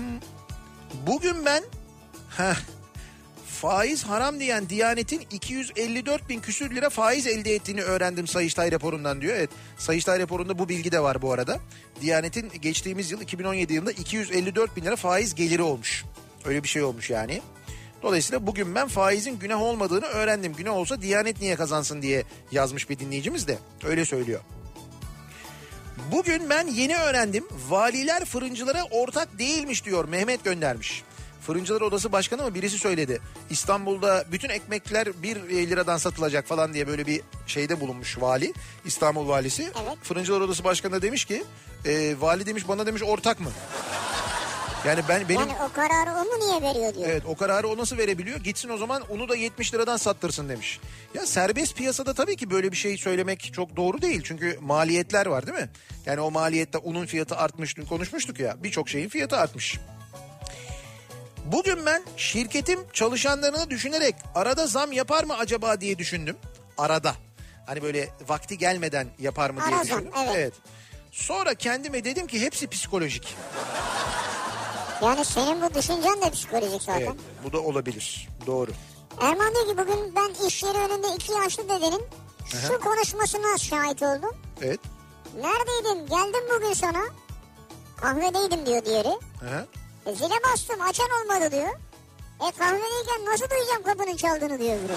Bugün ben heh, faiz haram diyen Diyanet'in 254 bin küsür lira faiz elde ettiğini öğrendim Sayıştay raporundan diyor. Evet Sayıştay raporunda bu bilgi de var bu arada. Diyanet'in geçtiğimiz yıl 2017 yılında 254 bin lira faiz geliri olmuş. Öyle bir şey olmuş yani. Dolayısıyla bugün ben faizin günah olmadığını öğrendim. Günah olsa Diyanet niye kazansın diye yazmış bir dinleyicimiz de öyle söylüyor. Bugün ben yeni öğrendim. Valiler fırıncılara ortak değilmiş diyor Mehmet göndermiş. Fırıncılar Odası Başkanı mı birisi söyledi. İstanbul'da bütün ekmekler 1 liradan satılacak falan diye böyle bir şeyde bulunmuş vali. İstanbul valisi. Evet. Fırıncılar Odası Başkanı da demiş ki e, vali demiş bana demiş ortak mı? Yani ben benim Yani o kararı o mu niye veriyor diyor. Evet o kararı o nasıl verebiliyor? Gitsin o zaman unu da 70 liradan sattırsın demiş. Ya serbest piyasada tabii ki böyle bir şey söylemek çok doğru değil. Çünkü maliyetler var değil mi? Yani o maliyette unun fiyatı artmış konuşmuştuk ya. Birçok şeyin fiyatı artmış. Bugün ben şirketim çalışanlarını düşünerek arada zam yapar mı acaba diye düşündüm. Arada. Hani böyle vakti gelmeden yapar mı diye Ara zam, düşündüm. evet. Sonra kendime dedim ki hepsi psikolojik. Yani senin bu düşüncen de psikolojik zaten. Evet, bu da olabilir. Doğru. Erman diyor ki bugün ben iş yeri önünde iki yaşlı dedenin şu konuşmasına şahit oldum. Evet. Neredeydin? Geldim bugün sana. Kahvedeydim diyor diğeri. Aha. E, zile bastım açan olmadı diyor. E kahvedeyken nasıl duyacağım kapının çaldığını diyor biri.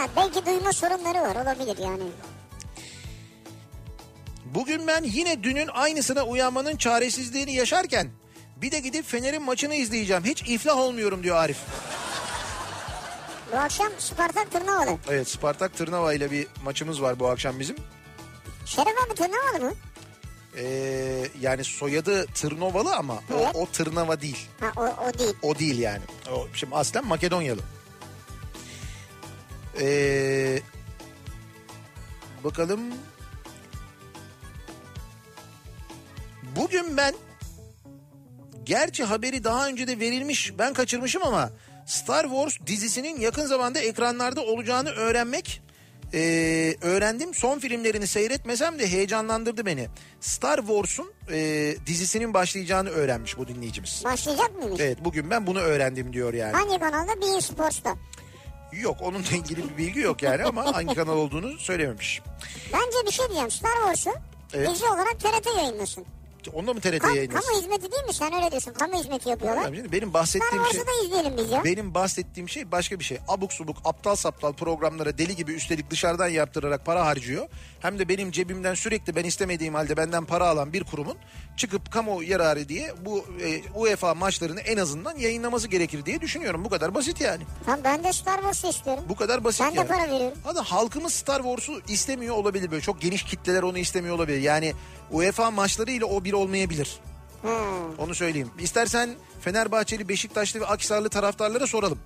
Ya belki duyma sorunları var olabilir yani. Bugün ben yine dünün aynısına uyanmanın çaresizliğini yaşarken bir de gidip Fener'in maçını izleyeceğim. Hiç iflah olmuyorum diyor Arif. Bu akşam Spartak Tırnavalı. Evet Spartak Tırnava ile bir maçımız var bu akşam bizim. Şeref abi Tırnavalı mı? Ee, yani soyadı Tırnovalı ama Evet. o, o Tırnava değil. Ha o, o değil. O değil yani. O, şimdi aslen Makedonyalı. Ee, bakalım. Bugün ben gerçi haberi daha önce de verilmiş ben kaçırmışım ama Star Wars dizisinin yakın zamanda ekranlarda olacağını öğrenmek ee, öğrendim. Son filmlerini seyretmesem de heyecanlandırdı beni. Star Wars'un ee, dizisinin başlayacağını öğrenmiş bu dinleyicimiz. Başlayacak mıymış? Evet bugün ben bunu öğrendim diyor yani. Hangi kanalda? Bein Sports'ta. Yok onunla ilgili bir bilgi yok yani ama hangi kanal olduğunu söylememiş. Bence bir şey diyeceğim. Star Wars'u Evet. dizi olarak TRT yayınlasın. Onda mı TRT Kam, yayınlasın? kamu hizmeti değil mi? Sen öyle diyorsun. Kamu hizmeti yapıyorlar. Şimdi Benim bahsettiğim şey da izleyelim biz ya. benim bahsettiğim şey başka bir şey. Abuk subuk aptal saptal programlara deli gibi üstelik dışarıdan yaptırarak para harcıyor. Hem de benim cebimden sürekli ben istemediğim halde benden para alan bir kurumun çıkıp kamu yararı diye bu e, UEFA maçlarını en azından yayınlaması gerekir diye düşünüyorum. Bu kadar basit yani. Tamam ben de Star Wars'u istiyorum. Bu kadar basit Ben de yani. para veriyorum. Hadi halkımız Star Wars'u istemiyor olabilir böyle. Çok geniş kitleler onu istemiyor olabilir. Yani UEFA maçları ile o bir olmayabilir. Ha. Onu söyleyeyim. İstersen Fenerbahçeli, Beşiktaşlı ve Akhisarlı taraftarlara soralım.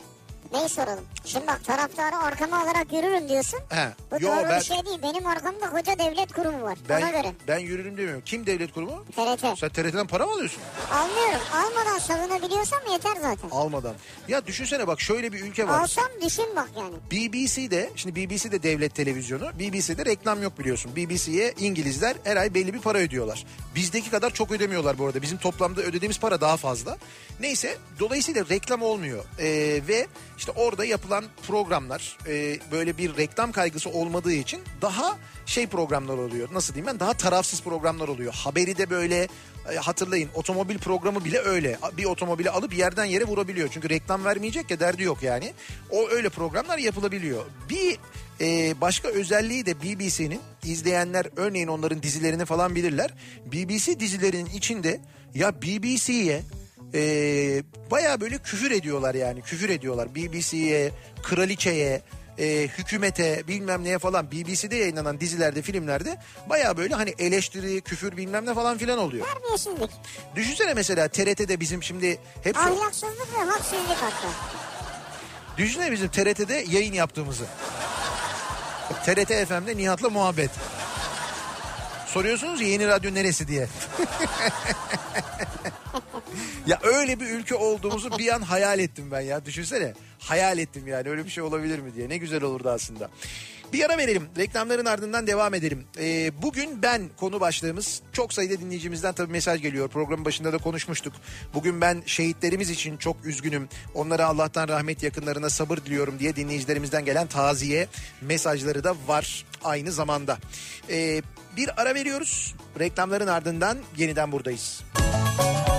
Neyi soralım? Şimdi bak taraftarı arkama alarak yürürüm diyorsun. He. Bu Yo, doğru ben- bir şey değil. Benim arkamda koca devlet kurumu var. Ona Ben, göre. ben yürürüm demiyorum. Kim devlet kurumu? TRT. Sen TRT'den para mı alıyorsun? Almıyorum. Almadan savunabiliyorsam yeter zaten. Almadan. Ya düşünsene bak şöyle bir ülke var. Alsam düşün bak yani. BBC'de, şimdi BBC de devlet televizyonu. BBC'de reklam yok biliyorsun. BBC'ye İngilizler her ay belli bir para ödüyorlar. Bizdeki kadar çok ödemiyorlar bu arada. Bizim toplamda ödediğimiz para daha fazla. Neyse dolayısıyla reklam olmuyor. Ee, ve işte orada yapılan programlar e, böyle bir reklam kaygısı olmadığı için daha şey programlar oluyor. Nasıl diyeyim ben? Daha tarafsız programlar oluyor. Haberi de böyle e, hatırlayın otomobil programı bile öyle. Bir otomobili alıp yerden yere vurabiliyor. Çünkü reklam vermeyecek ya derdi yok yani. O öyle programlar yapılabiliyor. Bir e, başka özelliği de BBC'nin izleyenler örneğin onların dizilerini falan bilirler. BBC dizilerinin içinde ya BBC'ye e, baya böyle küfür ediyorlar yani küfür ediyorlar. BBC'ye, kraliçeye, e, hükümete bilmem neye falan BBC'de yayınlanan dizilerde filmlerde baya böyle hani eleştiri, küfür bilmem ne falan filan oluyor. Terbiyesizlik. Düşünsene mesela TRT'de bizim şimdi hep Ahlaksızlık ve haksızlık hatta. düşünsene bizim TRT'de yayın yaptığımızı. TRT FM'de Nihat'la muhabbet. Soruyorsunuz ya yeni radyo neresi diye. Ya öyle bir ülke olduğumuzu bir an hayal ettim ben ya. Düşünsene. Hayal ettim yani öyle bir şey olabilir mi diye. Ne güzel olurdu aslında. Bir ara verelim. Reklamların ardından devam edelim. Ee, bugün ben konu başlığımız çok sayıda dinleyicimizden tabii mesaj geliyor. Programın başında da konuşmuştuk. Bugün ben şehitlerimiz için çok üzgünüm. Onlara Allah'tan rahmet yakınlarına sabır diliyorum diye dinleyicilerimizden gelen taziye mesajları da var aynı zamanda. Ee, bir ara veriyoruz. Reklamların ardından yeniden buradayız. Show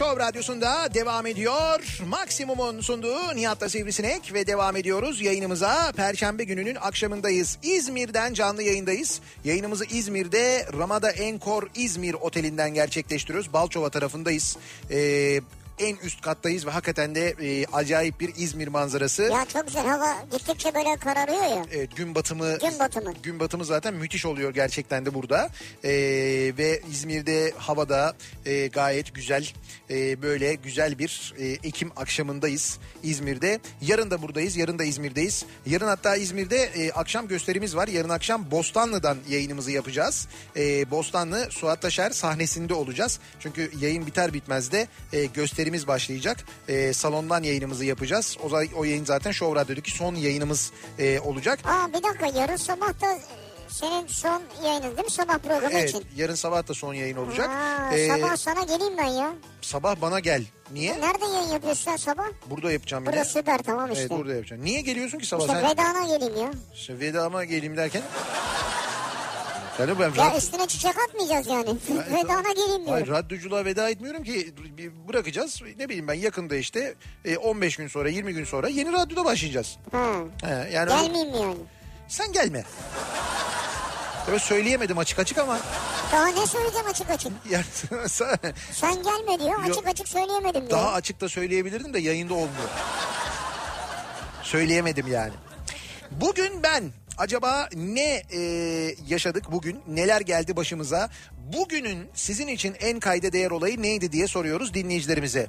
Show Radyosu'nda devam ediyor. Maksimum'un sunduğu Nihat'ta Sivrisinek ve devam ediyoruz yayınımıza. Perşembe gününün akşamındayız. İzmir'den canlı yayındayız. Yayınımızı İzmir'de Ramada Enkor İzmir Oteli'nden gerçekleştiriyoruz. Balçova tarafındayız. Ee, en üst kattayız ve hakikaten de e, acayip bir İzmir manzarası. Ya çok güzel hava gittikçe böyle kararıyor ya. Evet, gün batımı Gün batımı. gün batımı zaten müthiş oluyor gerçekten de burada. Ee, ve İzmir'de havada e, gayet güzel. E, böyle güzel bir e, Ekim akşamındayız İzmir'de. Yarın da buradayız yarın da İzmir'deyiz. Yarın hatta İzmir'de e, akşam gösterimiz var. Yarın akşam Bostanlı'dan yayınımızı yapacağız. E, Bostanlı Suat Taşer sahnesinde olacağız. Çünkü yayın biter bitmez de e, gösterimiz başlayacak E, salondan yayınımızı yapacağız o, o yayın zaten Show Radyo'daki son yayınımız e, olacak Aa bir dakika yarın sabah da e, senin son yayının değil mi sabah programı Evet için? yarın sabah da son yayın olacak. Aa, Ee, sabah sana geleyim ben ya. sabah bana gel. Niye? Nerede yayın yapıyorsun sen sabah? Burada yapacağım yine. Burada süper tamam işte. Evet burada yapacağım. Niye geliyorsun ki sabah İşte sen? vedana geleyim ya. İşte vedama geleyim derken. Yani ben Ya üstüne çiçek atmayacağız yani. vedana geleyim Hayır diyorum. radyoculuğa veda etmiyorum ki bırakacağız ne bileyim ben yakında işte e, 15 gün sonra 20 gün sonra yeni radyoda başlayacağız. Ha. He, yani Gelmeyeyim mi yani? sen gelme. Böyle söyleyemedim açık açık ama Daha ne söyleyeceğim açık açık? yani sen- Sen gelme diyor açık açık söyleyemedim diyor. Daha açık da söyleyebilirdim de yayında olmuyor. Söyleyemedim yani. Bugün ben acaba ne e, yaşadık bugün? Neler geldi başımıza? Bugünün sizin için en kayda değer olayı neydi diye soruyoruz dinleyicilerimize.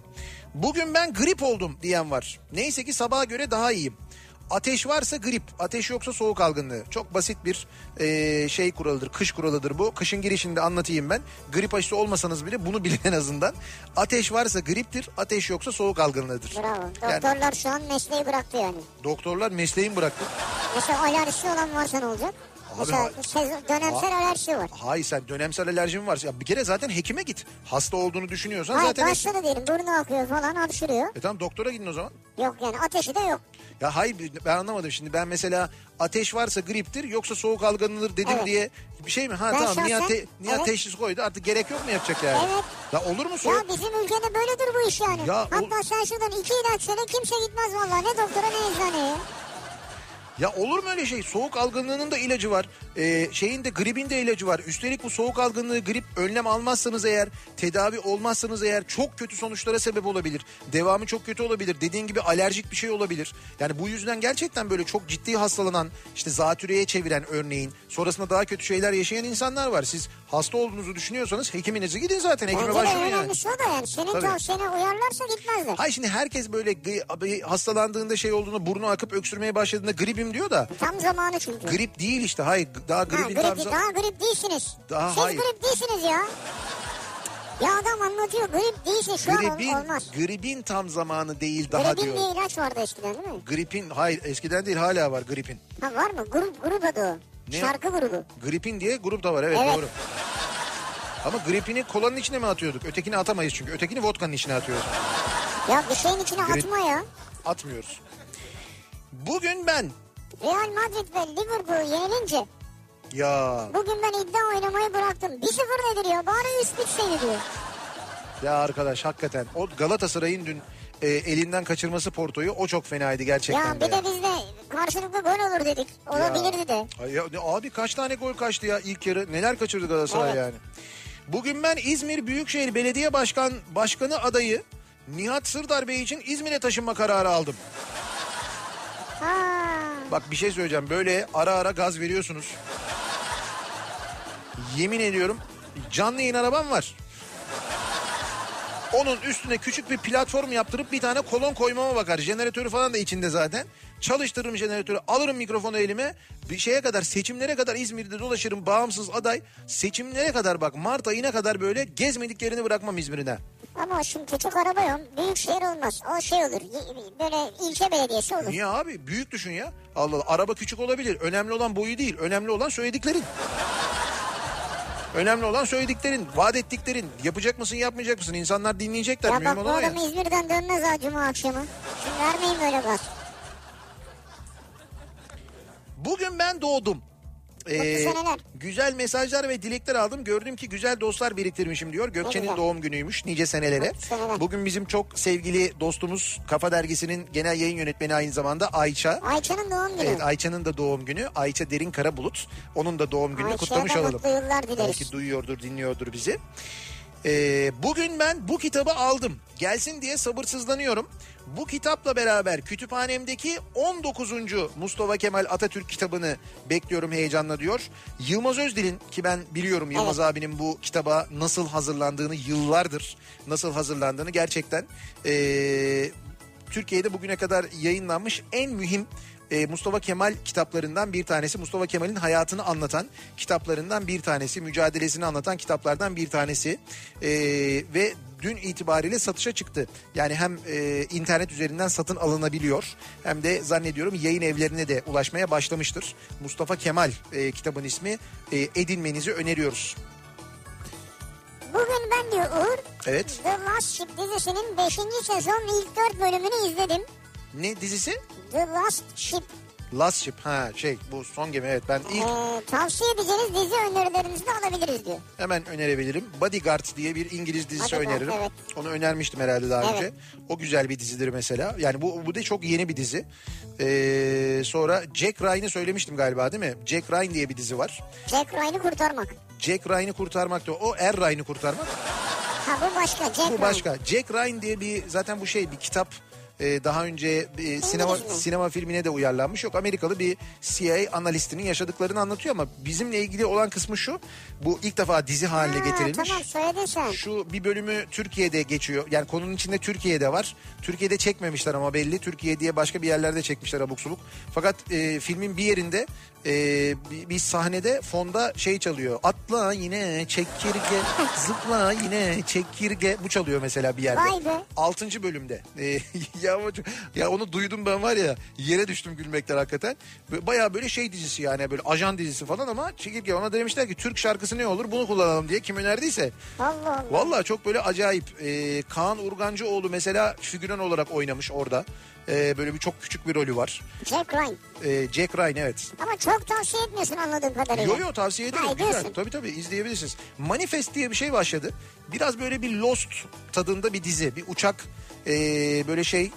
Bugün ben grip oldum diyen var. Neyse ki sabaha göre daha iyiyim. Ateş varsa grip, ateş yoksa soğuk algınlığı. Çok basit bir e, şey kuralıdır, kış kuralıdır bu. Kışın girişinde anlatayım ben. Grip aşısı olmasanız bile bunu bilin en azından. Ateş varsa griptir, ateş yoksa soğuk algınlığıdır. Bravo. Yani Doktorlar şu an mesleği bıraktı yani. doktorlar mesleğini bıraktı. Mesela alerjisi olan varsa ne olacak? Mesela ha- sezon- dönemsel alerjisi var. Hayır sen dönemsel alerjin varsa ya bir kere zaten hekime git. Hasta olduğunu düşünüyorsan Hayır zaten... başladı diyelim burnu akıyor falan hapşırıyor. E tamam doktora gidin o zaman. Yok yani ateşi de yok. Ya hayır ben anlamadım şimdi ben mesela ateş varsa griptir yoksa soğuk algınlıdır dedim Evet. diye bir şey mi? Ha Ben tamam şahsen- Nihat, te, Nihat evet. teşhis koydu artık gerek yok mu yapacak yani? Evet. Ya olur mu Ya soğuk? bizim ülkede böyledir bu iş yani. Ya o- Hatta sen şuradan iki ilaç söyle kimse gitmez vallahi ne doktora ne eczaneye. Ya olur mu öyle şey? Soğuk algınlığının da ilacı var. Ee, şeyin de gripin de ilacı var. Üstelik bu soğuk algınlığı grip önlem almazsanız eğer tedavi olmazsanız eğer çok kötü sonuçlara sebep olabilir. Devamı çok kötü olabilir. Dediğin gibi alerjik bir şey olabilir. Yani bu yüzden gerçekten böyle çok ciddi hastalanan işte zatürreye çeviren örneğin sonrasında daha kötü şeyler yaşayan insanlar var. Siz hasta olduğunuzu düşünüyorsanız hekiminize gidin zaten. Hekime Bence başvurun yani. önemlisi o da yani. Senin Tabii. tavsiyene uyarlarsa gitmezler. Hayır şimdi herkes böyle gı- hastalandığında şey olduğunda burnu akıp öksürmeye başladığında gripim diyor da Tam zamanı çünkü. grip değil işte. Hayır daha ha, gripin grip, tam za- daha grip değilsiniz. Daha Siz hayır. grip değilsiniz ya. Ya adam anlatıyor grip değilsin şu an Gripin, ol- olmaz. gripin tam zamanı değil daha Gripin diyor. diye ilaç vardı eskiden değil mi? Gripin hayır eskiden değil hala var gripin. Ha var mı? Grup, grup adı o. Ne? Şarkı grubu. Gripin diye grup da var evet, Evet. doğru. Ama gripini kolanın içine mi atıyorduk? Ötekini atamayız çünkü. Ötekini vodkanın içine atıyoruz. Ya bir şeyin içine Grip- atma ya. Atmıyoruz. Bugün ben Real Madrid ve Liverpool yenilince ya bugün ben iddia oynamayı bıraktım. 1-0 nedir ya? Bari üst bitseydi diyor. ya arkadaş hakikaten o Galatasaray'ın dün e, elinden kaçırması Porto'yu o çok fenaydı gerçekten Ya de. bir de biz de karşılıklı gol olur dedik. Olabilirdi de. Ay ya, abi kaç tane gol kaçtı ya ilk yarı. Neler kaçırdı Galatasaray Evet. yani. Bugün ben İzmir Büyükşehir Belediye Başkan Başkanı adayı Nihat Sırdar Bey için İzmir'e taşınma kararı aldım. Ha. Bak bir şey söyleyeceğim. Böyle ara ara gaz veriyorsunuz. Yemin ediyorum canlı yayın arabam var. Onun üstüne küçük bir platform yaptırıp bir tane kolon koymama bakar. Jeneratörü falan da içinde zaten. Çalıştırırım jeneratörü, alırım mikrofonu elime. Bir şeye kadar, seçimlere kadar İzmir'de dolaşırım. Bağımsız aday. Seçimlere kadar bak Mart ayına kadar böyle gezmediklerini bırakmam İzmir'ine. Ama şimdi küçük araba yok. Büyük şehir olmaz. O şey olur. Böyle ilçe belediyesi olur. Niye abi? Büyük düşün ya. Allah Allah. Araba küçük olabilir. Önemli olan boyu değil. Önemli olan söylediklerin. Önemli olan söylediklerin, vaat ettiklerin. Yapacak mısın, yapmayacak mısın? İnsanlar dinleyecekler. Ya bak bu o ya. adam İzmir'den dönmez ha cuma akşamı. Şimdi vermeyin böyle gaz. Bugün ben doğdum. Ee, güzel mesajlar ve dilekler aldım. Gördüm ki güzel dostlar biriktirmişim diyor. Gökçe'nin doğum günüymüş nice senelere. Bugün bizim çok sevgili dostumuz Kafa Dergisi'nin genel yayın yönetmeni aynı zamanda Ayça. Ayça'nın doğum günü. Evet Ayça'nın da doğum günü. Ayça Derin Karabulut. Onun da doğum günü Ayça'ya kutlamış olalım. mutlu yıllar dileriz. Belki duyuyordur, dinliyordur bizi. Ee, bugün ben bu kitabı aldım. Gelsin diye sabırsızlanıyorum. Bu kitapla beraber kütüphanemdeki 19. Mustafa Kemal Atatürk kitabını bekliyorum heyecanla diyor. Yılmaz Özdil'in ki ben biliyorum Yılmaz abinin bu kitaba nasıl hazırlandığını yıllardır nasıl hazırlandığını gerçekten ee, Türkiye'de bugüne kadar yayınlanmış en mühim e, Mustafa Kemal kitaplarından bir tanesi. Mustafa Kemal'in hayatını anlatan kitaplarından bir tanesi. Mücadelesini anlatan kitaplardan bir tanesi. E, ve dün itibariyle satışa çıktı. Yani hem e, internet üzerinden satın alınabiliyor hem de zannediyorum yayın evlerine de ulaşmaya başlamıştır. Mustafa Kemal e, kitabın ismi e, edinmenizi öneriyoruz. Bugün ben diyor Uğur Evet. The Last Ship dizisinin 5. sezon ilk 4 bölümünü izledim. Ne dizisi? The Last Ship. Last Ship. Ha şey bu son gemi evet ben ilk Ee, tavsiye edeceğiniz dizi önerilerinizi de alabiliriz diyor. Hemen önerebilirim. Bodyguard diye bir İngiliz dizisi Bodyguard, öneririm. evet. Onu önermiştim herhalde daha Evet. önce. O güzel bir dizidir mesela. Yani bu bu da çok yeni bir dizi. Ee, sonra Jack Ryan'ı söylemiştim galiba değil mi? Jack Ryan diye bir dizi var. Jack Ryan'ı kurtarmak. Jack Ryan'ı kurtarmak da o Er Ryan'ı kurtarmak. Ha bu başka Jack Bu Ryan. başka. Jack Ryan diye bir zaten bu şey bir kitap e, daha önce e, sinema sinema filmine de uyarlanmış. Yok Amerikalı bir CIA analistinin yaşadıklarını anlatıyor ama bizimle ilgili olan kısmı şu. Bu ilk defa dizi haline Ha, getirilmiş. Tamam söyledin sen. Şu bir bölümü Türkiye'de geçiyor. Yani konunun içinde Türkiye'de var. Türkiye'de çekmemişler ama belli. Türkiye diye başka bir yerlerde çekmişler abuk subuk. Fakat e, filmin bir yerinde e, bir, bir sahnede fonda şey çalıyor. Atla yine çekirge, zıpla yine çekirge. Bu çalıyor mesela bir yerde. Vay be. Altıncı bölümde. E, ya, ya onu duydum ben var ya yere düştüm gülmekten hakikaten. Bayağı böyle şey dizisi yani böyle ajan dizisi falan ama çekirge ona demişler ki Türk şarkısı ne olur bunu kullanalım diye kim önerdiyse. Allah Allah. Vallahi çok böyle acayip. Ee, Kaan Urgancıoğlu mesela figüran olarak oynamış orada. Ee, böyle bir çok küçük bir rolü var. Jack Ryan. Ee, Jack Ryan evet. Ama çok tavsiye etmiyorsun anladığım kadarıyla. Yo yo tavsiye ederim. Ha, Güzel. Tabii tabii izleyebilirsiniz. Manifest diye bir şey başladı. Biraz böyle bir Lost tadında bir dizi. Bir uçak ee, böyle şey.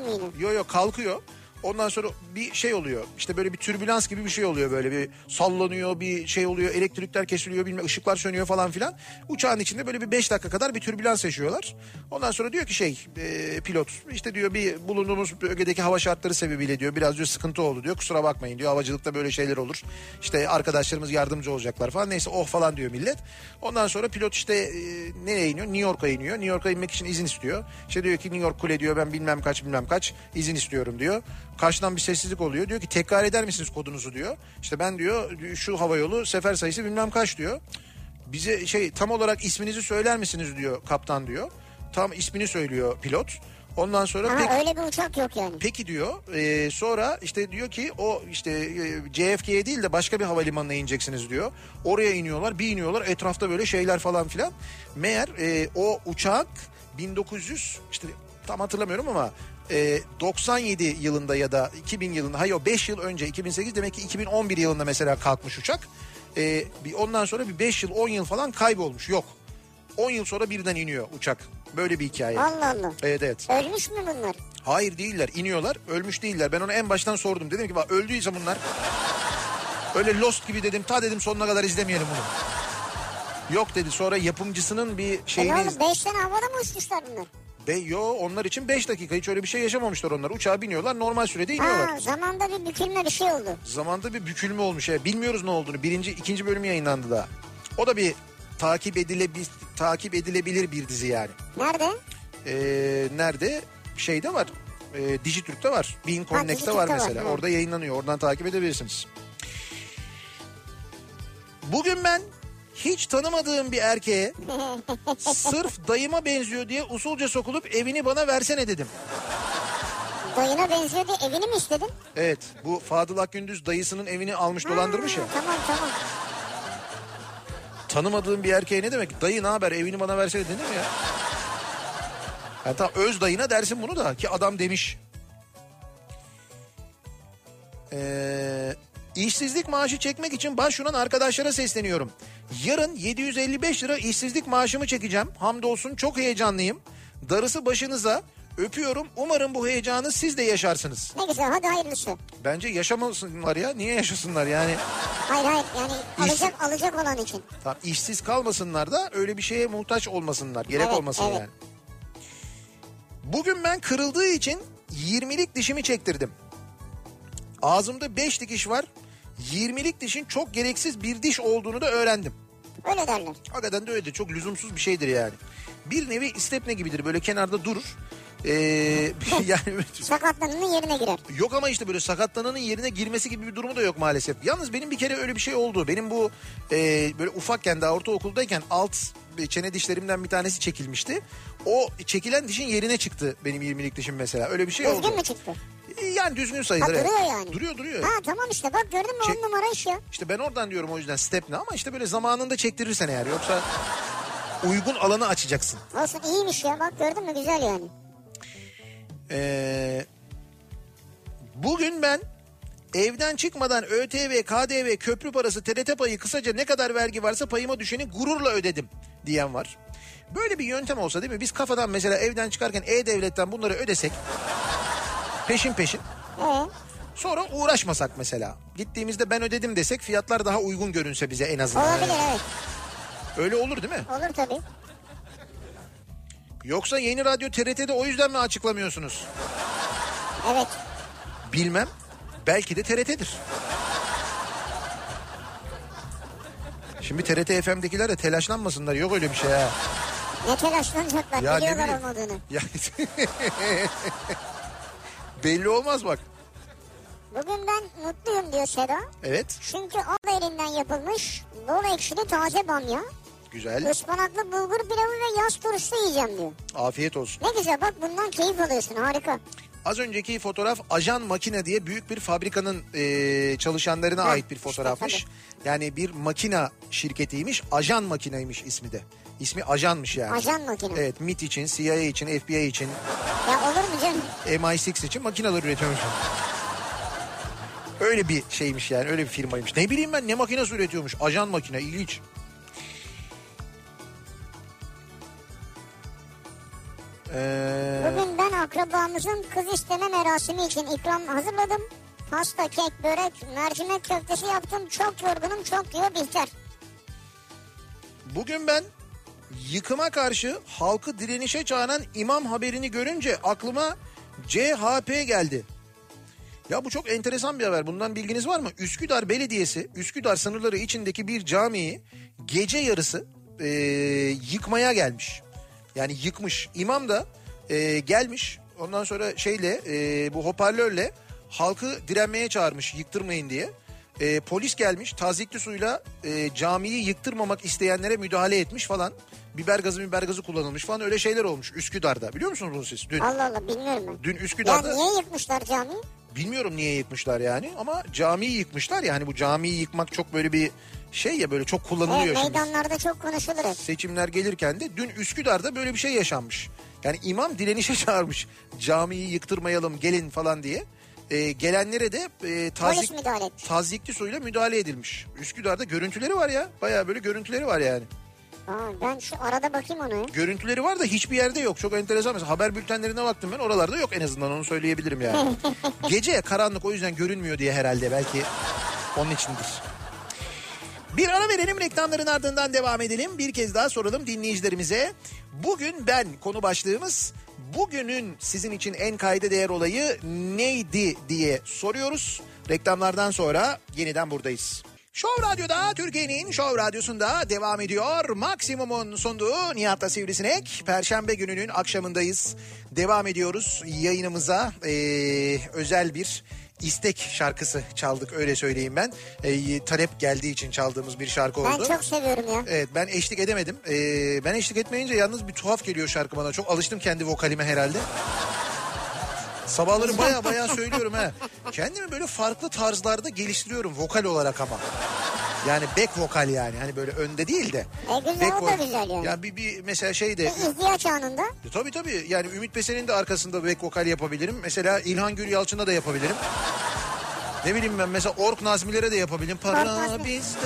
mu yine? Yo yo kalkıyor. Ondan sonra bir şey oluyor. İşte böyle bir türbülans gibi bir şey oluyor böyle bir sallanıyor bir şey oluyor. Elektrikler kesiliyor bilmem ışıklar sönüyor falan filan. Uçağın içinde böyle bir 5 dakika kadar bir türbülans yaşıyorlar. Ondan sonra diyor ki şey e, pilot işte diyor bir bulunduğumuz bölgedeki hava şartları sebebiyle diyor biraz diyor sıkıntı oldu diyor. Kusura bakmayın diyor havacılıkta böyle şeyler olur. İşte arkadaşlarımız yardımcı olacaklar falan neyse oh falan diyor millet. Ondan sonra pilot işte e, nereye iniyor? New York'a iniyor. New York'a inmek için izin istiyor. İşte diyor ki New York kule diyor ben bilmem kaç bilmem kaç izin istiyorum diyor. Karşıdan bir sessizlik oluyor. Diyor ki tekrar eder misiniz kodunuzu diyor. İşte ben diyor şu hava yolu sefer sayısı bilmem kaç diyor. Bize şey tam olarak isminizi söyler misiniz diyor kaptan diyor. Tam ismini söylüyor pilot. Ondan sonra Ama pek öyle bir uçak yok yani. Peki diyor. Ee, sonra işte diyor ki o işte e, JFK'ye değil de başka bir havalimanına ineceksiniz diyor. Oraya iniyorlar. Bir iniyorlar. Etrafta böyle şeyler falan filan. Meğer e, o uçak 1900 işte tam hatırlamıyorum ama e, 97 yılında ya da 2000 yılında hayır 5 yıl önce 2008 demek ki 2011 yılında mesela kalkmış uçak. E, bir ondan sonra bir 5 yıl 10 yıl falan kaybolmuş. Yok. 10 yıl sonra birden iniyor uçak. Böyle bir hikaye. Allah Allah. Evet evet. Ölmüş mü bunlar? Hayır değiller iniyorlar ölmüş değiller. Ben ona en baştan sordum dedim ki bak öldüyse bunlar öyle Lost gibi dedim ta dedim sonuna kadar izlemeyelim bunu. Yok dedi sonra yapımcısının bir E ne şeyini... oğlum 5 sene havada mı uçmuşlar bunlar? Be, yo onlar için 5 dakika hiç öyle bir şey yaşamamışlar onlar. Uçağa biniyorlar normal sürede iniyorlar. Ha zamanda bir bükülme bir şey oldu. Zamanda bir bükülme olmuş ya. Bilmiyoruz ne olduğunu. Birinci, ikinci bölümü yayınlandı da. O da bir takip edilebilir takip edilebilir bir dizi yani. Nerede? Ee, nerede? Şeyde var. E, Dijitürk'te var. Bean Connect'te Dijitürk'te var var, mesela. evet. Orada yayınlanıyor. Oradan takip edebilirsiniz. Bugün ben hiç tanımadığım bir erkeğe sırf dayıma benziyor diye usulca sokulup evini bana versene dedim. Dayına benziyor diye evini mi istedin? Evet bu Fadıl Akgündüz dayısının evini almış dolandırmış ya. Tamam tamam. Tanımadığım bir erkeğe ne demek? Dayı ne haber evini bana versene denir mi ya? Yani tamam öz dayına dersin bunu da ki adam demiş. Ee, işsizlik maaşı çekmek için başvuran arkadaşlara sesleniyorum. Yarın 755 lira işsizlik maaşımı çekeceğim. Hamdolsun çok heyecanlıyım. Darısı başınıza. Öpüyorum. Umarım bu heyecanı siz de yaşarsınız. Ne güzel hadi hayırlısı. Bence yaşamasınlar ya. Niye yaşasınlar yani? Hayır hayır yani alacak alacak olan için. Tamam işsiz kalmasınlar da öyle bir şeye muhtaç olmasınlar. Gerek Evet, olmasın evet. yani. Bugün ben kırıldığı için 20'lik dişimi çektirdim. Ağzımda 5 dikiş var. 20'lik dişin çok gereksiz bir diş olduğunu da öğrendim. Öyle derler. Hakikaten de öyle. Çok lüzumsuz bir şeydir yani. Bir nevi istepne gibidir. Böyle kenarda durur. Ee, yani Sakatlanının yerine girer. Yok ama işte böyle sakatlananın yerine girmesi gibi bir durumu da yok maalesef. Yalnız benim bir kere öyle bir şey oldu. Benim bu e, böyle ufakken daha ortaokuldayken alt çene dişlerimden bir tanesi çekilmişti. O çekilen dişin yerine çıktı benim 20'lik dişim mesela. Öyle bir şey oldu. Düzgün mü çıktı? Yani düzgün sayılır. Ha, evet. duruyor yani. Duruyor duruyor. Ha tamam işte bak gördün mü Çek- on numara iş ya. İşte ben oradan diyorum o yüzden step ne ama işte böyle zamanında çektirirsen eğer yoksa uygun alanı açacaksın. Olsun iyiymiş ya bak gördün mü güzel yani. Ee, bugün ben evden çıkmadan ÖTV, KDV, köprü parası, TRT payı kısaca ne kadar vergi varsa payıma düşeni gururla ödedim diyen var. Böyle bir yöntem olsa değil mi? Biz kafadan mesela evden çıkarken E-Devlet'ten bunları ödesek peşin peşin Ee, sonra uğraşmasak mesela. Gittiğimizde ben ödedim desek fiyatlar daha uygun görünse bize en azından. olabilir evet. Öyle olur değil mi? Olur tabii. Yoksa yeni radyo TRT'de o yüzden mi açıklamıyorsunuz? Evet. Bilmem. Belki de TRT'dir. Şimdi TRT FM'dekiler de telaşlanmasınlar. Yok öyle bir şey ha. Ne telaşlanacaklar Ya biliyorlar olmadığını. Ya... Belli olmaz bak. Bugün ben mutluyum diyor Seda. Evet. Çünkü av elinden yapılmış bol ekşili taze bamya, Güzel. ıspanaklı bulgur pilavı ve yaz turşusu yiyeceğim diyor. Afiyet olsun. Ne güzel bak bundan keyif alıyorsun harika. Az önceki fotoğraf Ajan Makine diye büyük bir fabrikanın e, çalışanlarına ait bir işte fotoğrafmış. yani bir makina şirketiymiş. Ajan Makineymiş ismi de. İsmi Ajanmış yani. Ajan makine. Evet MIT için, CIA için, FBI için, Ya olur mu canım? MI6 için makineler üretiyormuş. Öyle bir şeymiş yani öyle bir firmaymış. Ne bileyim ben ne makinesi üretiyormuş. Ajan makine ilginç. Ee, akrabamızın kız isteme merasimi için ikram hazırladım. Pasta, kek, börek, mercimek köftesi yaptım. Çok yorgunum, çok diyor Bihter. bugün ben yıkıma karşı halkı direnişe çağıran imam haberini görünce aklıma CHP geldi. Ya bu çok enteresan bir haber. Bundan bilginiz var mı? Üsküdar Belediyesi, Üsküdar sınırları içindeki bir camiyi gece yarısı e, yıkmaya gelmiş. Yani yıkmış. İmam da e, gelmiş. Ondan sonra şeyle e, bu hoparlörle halkı direnmeye çağırmış yıktırmayın diye. E, polis gelmiş tazikli suyla e, camiyi yıktırmamak isteyenlere müdahale etmiş falan. Biber gazı biber gazı kullanılmış falan öyle şeyler olmuş Üsküdar'da. Biliyor musunuz bunu siz? Dün, Allah Allah bilmiyorum ben. dün Ya Üsküdar'da niye yıkmışlar camiyi? bilmiyorum niye yıkmışlar yani ama camiyi yıkmışlar ya hani bu camiyi yıkmak çok böyle bir şey ya böyle çok kullanılıyor Evet, şimdi. meydanlarda çok konuşulur. Seçimler gelirken de dün Üsküdar'da böyle bir şey yaşanmış. Yani imam direnişe çağırmış camiyi yıktırmayalım gelin falan diye. Ee, gelenlere de e, tazik, tazikli suyla müdahale edilmiş. Üsküdar'da görüntüleri var ya baya böyle görüntüleri var yani. Aa, ben şu arada bakayım ya. Görüntüleri var da hiçbir yerde yok. Çok enteresan. Mesela haber bültenlerine baktım ben oralarda yok en azından onu söyleyebilirim yani. Gece karanlık o yüzden görünmüyor diye herhalde belki onun içindir. Bir ara verelim reklamların ardından devam edelim. Bir kez daha soralım dinleyicilerimize. Bugün ben konu başlığımız bugünün sizin için en kayda değer olayı neydi diye soruyoruz. Reklamlardan sonra yeniden buradayız. Show Radyo'da Türkiye'nin Show Radyosu'nda devam ediyor. Maksimum'un sunduğu Nihat'la Sivrisinek. Perşembe gününün akşamındayız. Devam ediyoruz yayınımıza. Ee, özel bir istek şarkısı çaldık öyle söyleyeyim ben. Ee, talep geldiği için çaldığımız bir şarkı Ben oldu. çok seviyorum ya. Evet ben eşlik edemedim. Ee, ben eşlik etmeyince yalnız bir tuhaf geliyor şarkı bana. Çok alıştım kendi vokalime herhalde. Sabahları baya baya söylüyorum ha. Kendimi böyle farklı tarzlarda geliştiriyorum vokal olarak ama. Yani back vokal yani. Hani böyle önde değil de. E güzel, back o da güzel yani. Ya bir, bir mesela şey de Bir ihtiyaç anında. e, Tabii tabii yani Ümit Besen'in de arkasında back vokal yapabilirim. Mesela İlhan Gül Yalçın'a da yapabilirim. Ne bileyim ben mesela Ork Nazmilere de yapabilirim. Para bizde.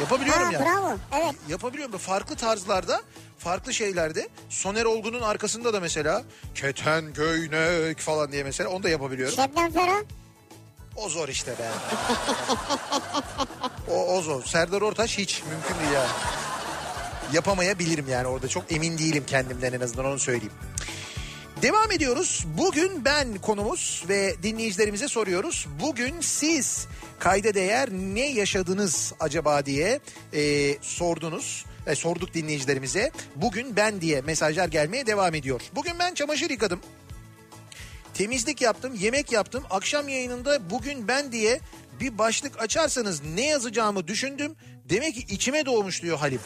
Yapabiliyorum Ha, yani. bravo. Evet. Yapabiliyorum. Farklı tarzlarda, farklı şeylerde. Soner Olgun'un arkasında da mesela Keten Göynek falan diye mesela onu da yapabiliyorum. Şebnem Ferah. O zor işte be. o, o zor. Serdar Ortaç hiç mümkün değil yani. Yapamayabilirim yani orada çok emin değilim kendimden en azından onu söyleyeyim. Devam ediyoruz. Bugün ben konumuz ve dinleyicilerimize soruyoruz. Bugün siz kayda değer ne yaşadınız acaba diye e, sordunuz. E, sorduk dinleyicilerimize. Bugün ben diye mesajlar gelmeye devam ediyor. Bugün ben çamaşır yıkadım. Temizlik yaptım, yemek yaptım. Akşam yayınında bugün ben diye bir başlık açarsanız ne yazacağımı düşündüm. Demek ki içime doğmuş diyor Halim.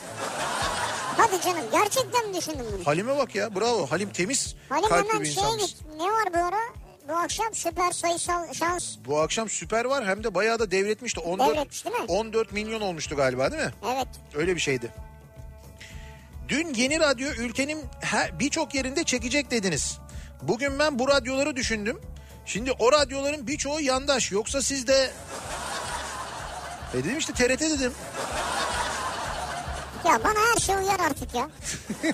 Hadi canım gerçekten mi düşündün bunu? Halim'e bak ya bravo. Halim temiz Halim kalpli bir insanmış. git. Ne var bu ara? Bu akşam süper sayısal şans. Bu akşam süper var hem de bayağı da devretmişti. 14, Devretmiş değil mi? 14 milyon olmuştu galiba değil mi? Evet. Öyle bir şeydi. Dün yeni radyo ülkenin birçok yerinde çekecek dediniz. Bugün ben bu radyoları düşündüm. Şimdi o radyoların birçoğu yandaş. Yoksa siz de... E dedim işte TRT dedim. Ya bana her şey uyar artık ya.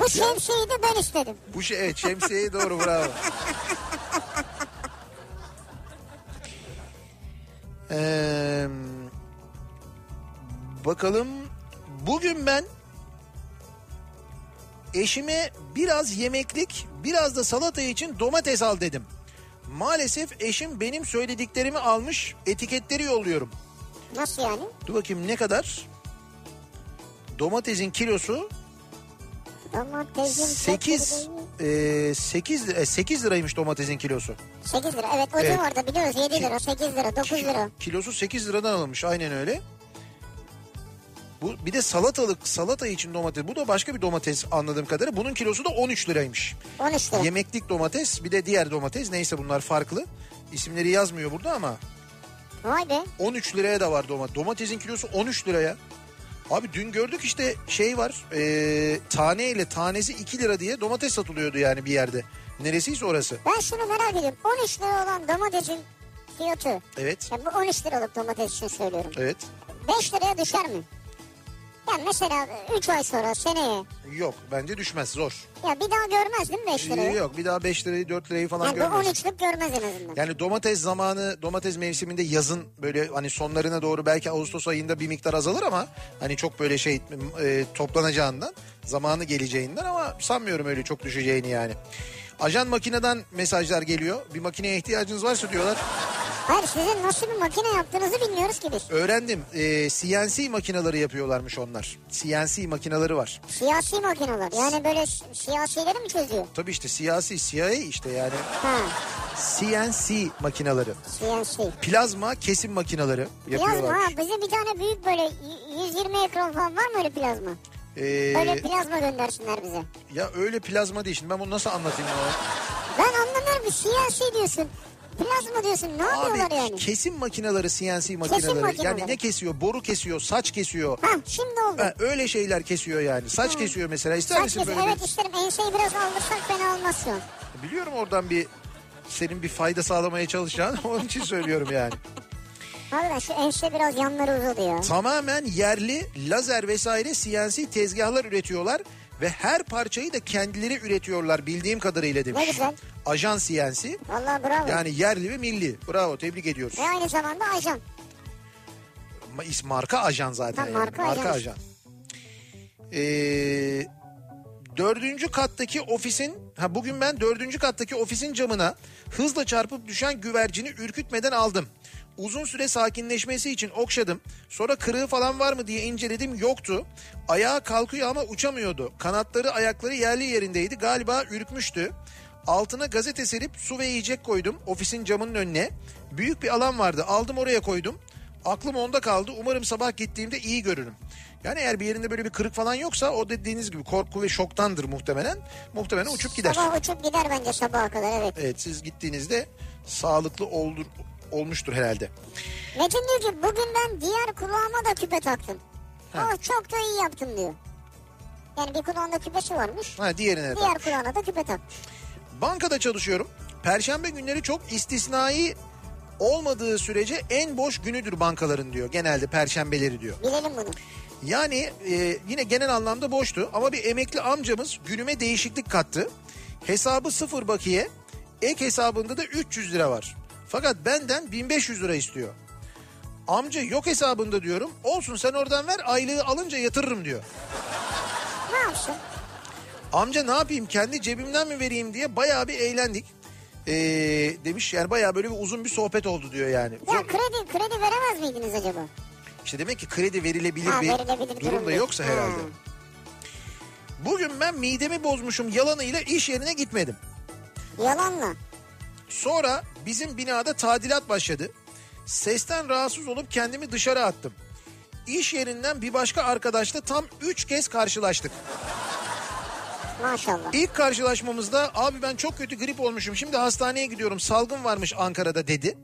Bu şemsiyeyi de ben istedim. Bu şey evet şemsiyeyi doğru bravo. Ee, bakalım bugün ben eşime biraz yemeklik biraz da salata için domates al dedim. Maalesef eşim benim söylediklerimi almış etiketleri yolluyorum. Nasıl yani? Dur bakayım ne kadar? Domatesin kilosu Domatesin 8 e, 8 e, 8 liraymış domatesin kilosu. 8 lira. Evet o Evet. civarda biliyoruz 7 lira, 8 lira, 9 lira. Kilosu 8 liradan alınmış aynen öyle. Bu bir de salatalık salata için domates. Bu da başka bir domates anladığım kadarıyla. Bunun kilosu da 13 liraymış. 13 lira. Yemeklik domates bir de diğer domates neyse bunlar farklı. İsimleri yazmıyor burada ama Vay be. 13 liraya da var domates. Domatesin kilosu 13 liraya. Abi dün gördük işte şey var e, tane ile tanesi 2 lira diye domates satılıyordu yani bir yerde. Neresiyse orası. Ben şunu merak ediyorum. 13 lira olan domatesin fiyatı. Evet Ya bu 13 liralık domates için söylüyorum. evet 5 liraya düşer mi? Yani mesela 3 ay sonra seneye. yok bence düşmez zor. Ya bir daha görmez değil mi 5 lirayı? Yok bir daha 5 lirayı 4 lirayı falan Yani bu görmez. 13'lük görmez en azından. Yani domates zamanı domates mevsiminde yazın böyle hani sonlarına doğru belki Ağustos ayında bir miktar azalır ama hani çok böyle şey e, toplanacağından zamanı geleceğinden ama sanmıyorum öyle çok düşeceğini yani. Ajan makineden mesajlar geliyor. Bir makineye ihtiyacınız varsa diyorlar. Hayır sizin nasıl bir makine yaptığınızı bilmiyoruz ki biz. Öğrendim. E, CNC makineleri yapıyorlarmış onlar. CNC makineleri var. Siyasi makineler. Yani böyle si- siyasileri mi çözüyor? Tabii işte siyasi, CIA işte yani Ha, CNC makineleri. siyasi. Plazma kesim makineleri Plazma yapıyorlar. ha bize bir tane büyük böyle y- 120 ekran falan var mı öyle plazma? Ee, Böyle plazma göndersinler bize. ya öyle plazma değil şimdi ben bunu nasıl anlatayım ya? Ben anlamıyorum bir siyasi diyorsun. Plazma diyorsun ne yapıyorlar Abi yani? kesim makineleri CNC makineleri. makineleri. Yani ne kesiyor? Boru kesiyor, saç kesiyor. Ha şimdi oldu. Ha, öyle şeyler kesiyor yani. Saç kesiyor mesela. İster Saç misin kesiyor. böyle Evet isterim enseyi biraz aldırsak fena olmaz bir... Biliyorum oradan bir senin bir fayda sağlamaya çalışacağını onun için söylüyorum yani. Harbiden şu ense biraz yanları uzadı ya. Tamamen yerli lazer vesaire CNC tezgahlar üretiyorlar ve her parçayı da kendileri üretiyorlar bildiğim kadarıyla demiş. Ne güzel. Ajan CNC Vallahi bravo. yani yerli ve milli. Bravo tebrik ediyoruz. Ve aynı zamanda ajan. Marka ajan zaten. Ha, yani. marka Marka ajan. ajan. Ee, Dördüncü kattaki ofisin, ha bugün ben dördüncü kattaki ofisin camına hızla çarpıp düşen güvercini ürkütmeden aldım. Uzun süre sakinleşmesi için okşadım. Sonra kırığı falan var mı diye inceledim yoktu. Ayağa kalkıyor ama uçamıyordu. Kanatları ayakları yerli yerindeydi. Galiba ürkmüştü. Altına gazete serip su ve yiyecek koydum ofisin camının önüne. Büyük bir alan vardı aldım oraya koydum. Aklım onda kaldı. Umarım sabah gittiğimde iyi görürüm. Yani eğer bir yerinde böyle bir kırık falan yoksa o dediğiniz gibi korku ve şoktandır muhtemelen. Muhtemelen uçup gider. Sabah uçup gider bence sabaha kadar evet. Evet siz gittiğinizde sağlıklı olur, olmuştur herhalde. Metin diyor ki bugün ben diğer kulağıma da küpe taktım. Ha. Oh çok da iyi yaptım diyor. Yani bir kulağında küpesi varmış. Ha diğerine de. Diğer kulağına da küpe takmış. Bankada çalışıyorum. Perşembe günleri çok istisnai olmadığı sürece en boş günüdür bankaların diyor. Genelde perşembeleri diyor. Bilelim bunu. Yani e, yine genel anlamda boştu ama bir emekli amcamız günüme değişiklik kattı. Hesabı sıfır bakiye, ek hesabında da 300 lira var. Fakat benden 1500 lira istiyor. Amca yok hesabında diyorum. Olsun sen oradan ver aylığı alınca yatırırım diyor. Ne yapsın? Amca ne yapayım kendi cebimden mi vereyim diye bayağı bir eğlendik. Ee, demiş yani bayağı böyle bir uzun bir sohbet oldu diyor yani. Ya kredi kredi veremez miydiniz acaba? İşte demek ki kredi verilebilir Ha, bir verilebilir durum da yoksa değil. herhalde. Ha. Bugün ben midemi bozmuşum yalanıyla iş yerine gitmedim. Yalanla. Sonra bizim binada tadilat başladı. Sesten rahatsız olup kendimi dışarı attım. İş yerinden bir başka arkadaşla tam 3 kez karşılaştık. Maşallah. İlk karşılaşmamızda abi ben çok kötü grip olmuşum şimdi hastaneye gidiyorum salgın varmış Ankara'da dedi.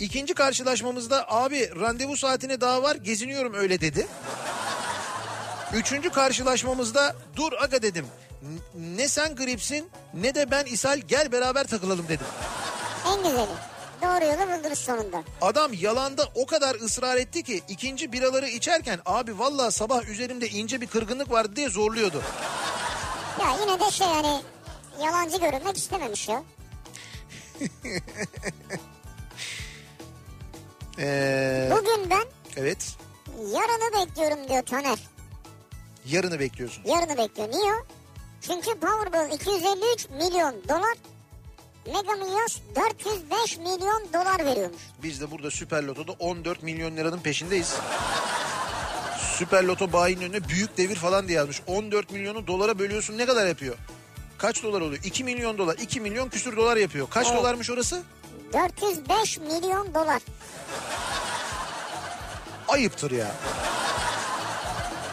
İkinci karşılaşmamızda abi randevu saatine daha var geziniyorum öyle dedi. Üçüncü karşılaşmamızda dur aga dedim. Ne sen gripsin ne de ben ishal gel beraber takılalım dedim. En güzeli. Doğru yolu buldunuz sonunda. Adam yalanda o kadar ısrar etti ki ikinci biraları içerken abi vallahi sabah üzerimde ince bir kırgınlık vardı diye zorluyordu. Ya yine de şey yani yalancı görünmek istememiş ya. Ee, Bugün ben evet yarını bekliyorum diyor Taner. yarını bekliyorsun. Yarını bekliyor. Niye o? Çünkü Powerball 253 milyon dolar. Mega Millions 405 milyon dolar veriyormuş. Biz de burada Süper Loto'da 14 milyon liranın peşindeyiz. Süper Loto bayinin önüne büyük devir falan diye yazmış. 14 milyonu dolara bölüyorsun ne kadar yapıyor? Kaç dolar oluyor? 2 milyon dolar. 2 milyon küsür dolar yapıyor. Kaç Evet. dolarmış orası? 405 milyon dolar. Ayıptır ya.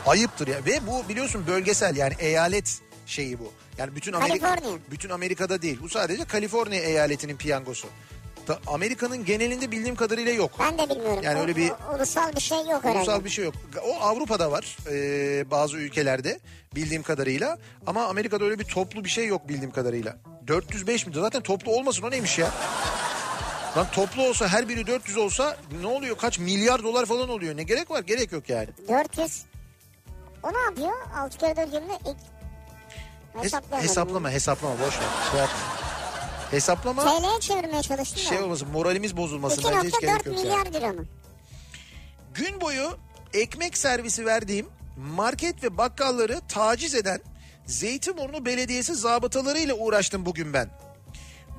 Ayıptır ya. Ve bu biliyorsun bölgesel yani eyalet şeyi bu. Yani bütün Amerika Kaliforniya. bütün Amerika'da değil. Bu sadece Kaliforniya eyaletinin piyangosu. Amerika'nın genelinde bildiğim kadarıyla yok. Ben de bilmiyorum. Yani öyle bir- o- ulusal bir şey yok herhalde. Ulusal bir şey yok. O Avrupa'da var e, bazı ülkelerde bildiğim kadarıyla. Ama Amerika'da öyle bir toplu bir şey yok bildiğim kadarıyla. 405 mi? Zaten toplu olmasın o neymiş ya? Lan toplu olsa her biri 400 olsa ne oluyor? Kaç milyar dolar falan oluyor. Ne gerek var? Gerek yok yani. 400. O ne yapıyor? 6 kere 4 20 ilk... Hes- Hesaplayamadım. hesaplama hesaplama boş ver. Şey yapma. Hesaplama TL'ye çevirmeye çalıştım şey olmasın moralimiz bozulmasın. Bence hiç 2.4 gerek yok yani. milyar lira mı? Gün boyu ekmek servisi verdiğim market ve bakkalları taciz eden Zeytinburnu Belediyesi zabıtalarıyla uğraştım bugün ben.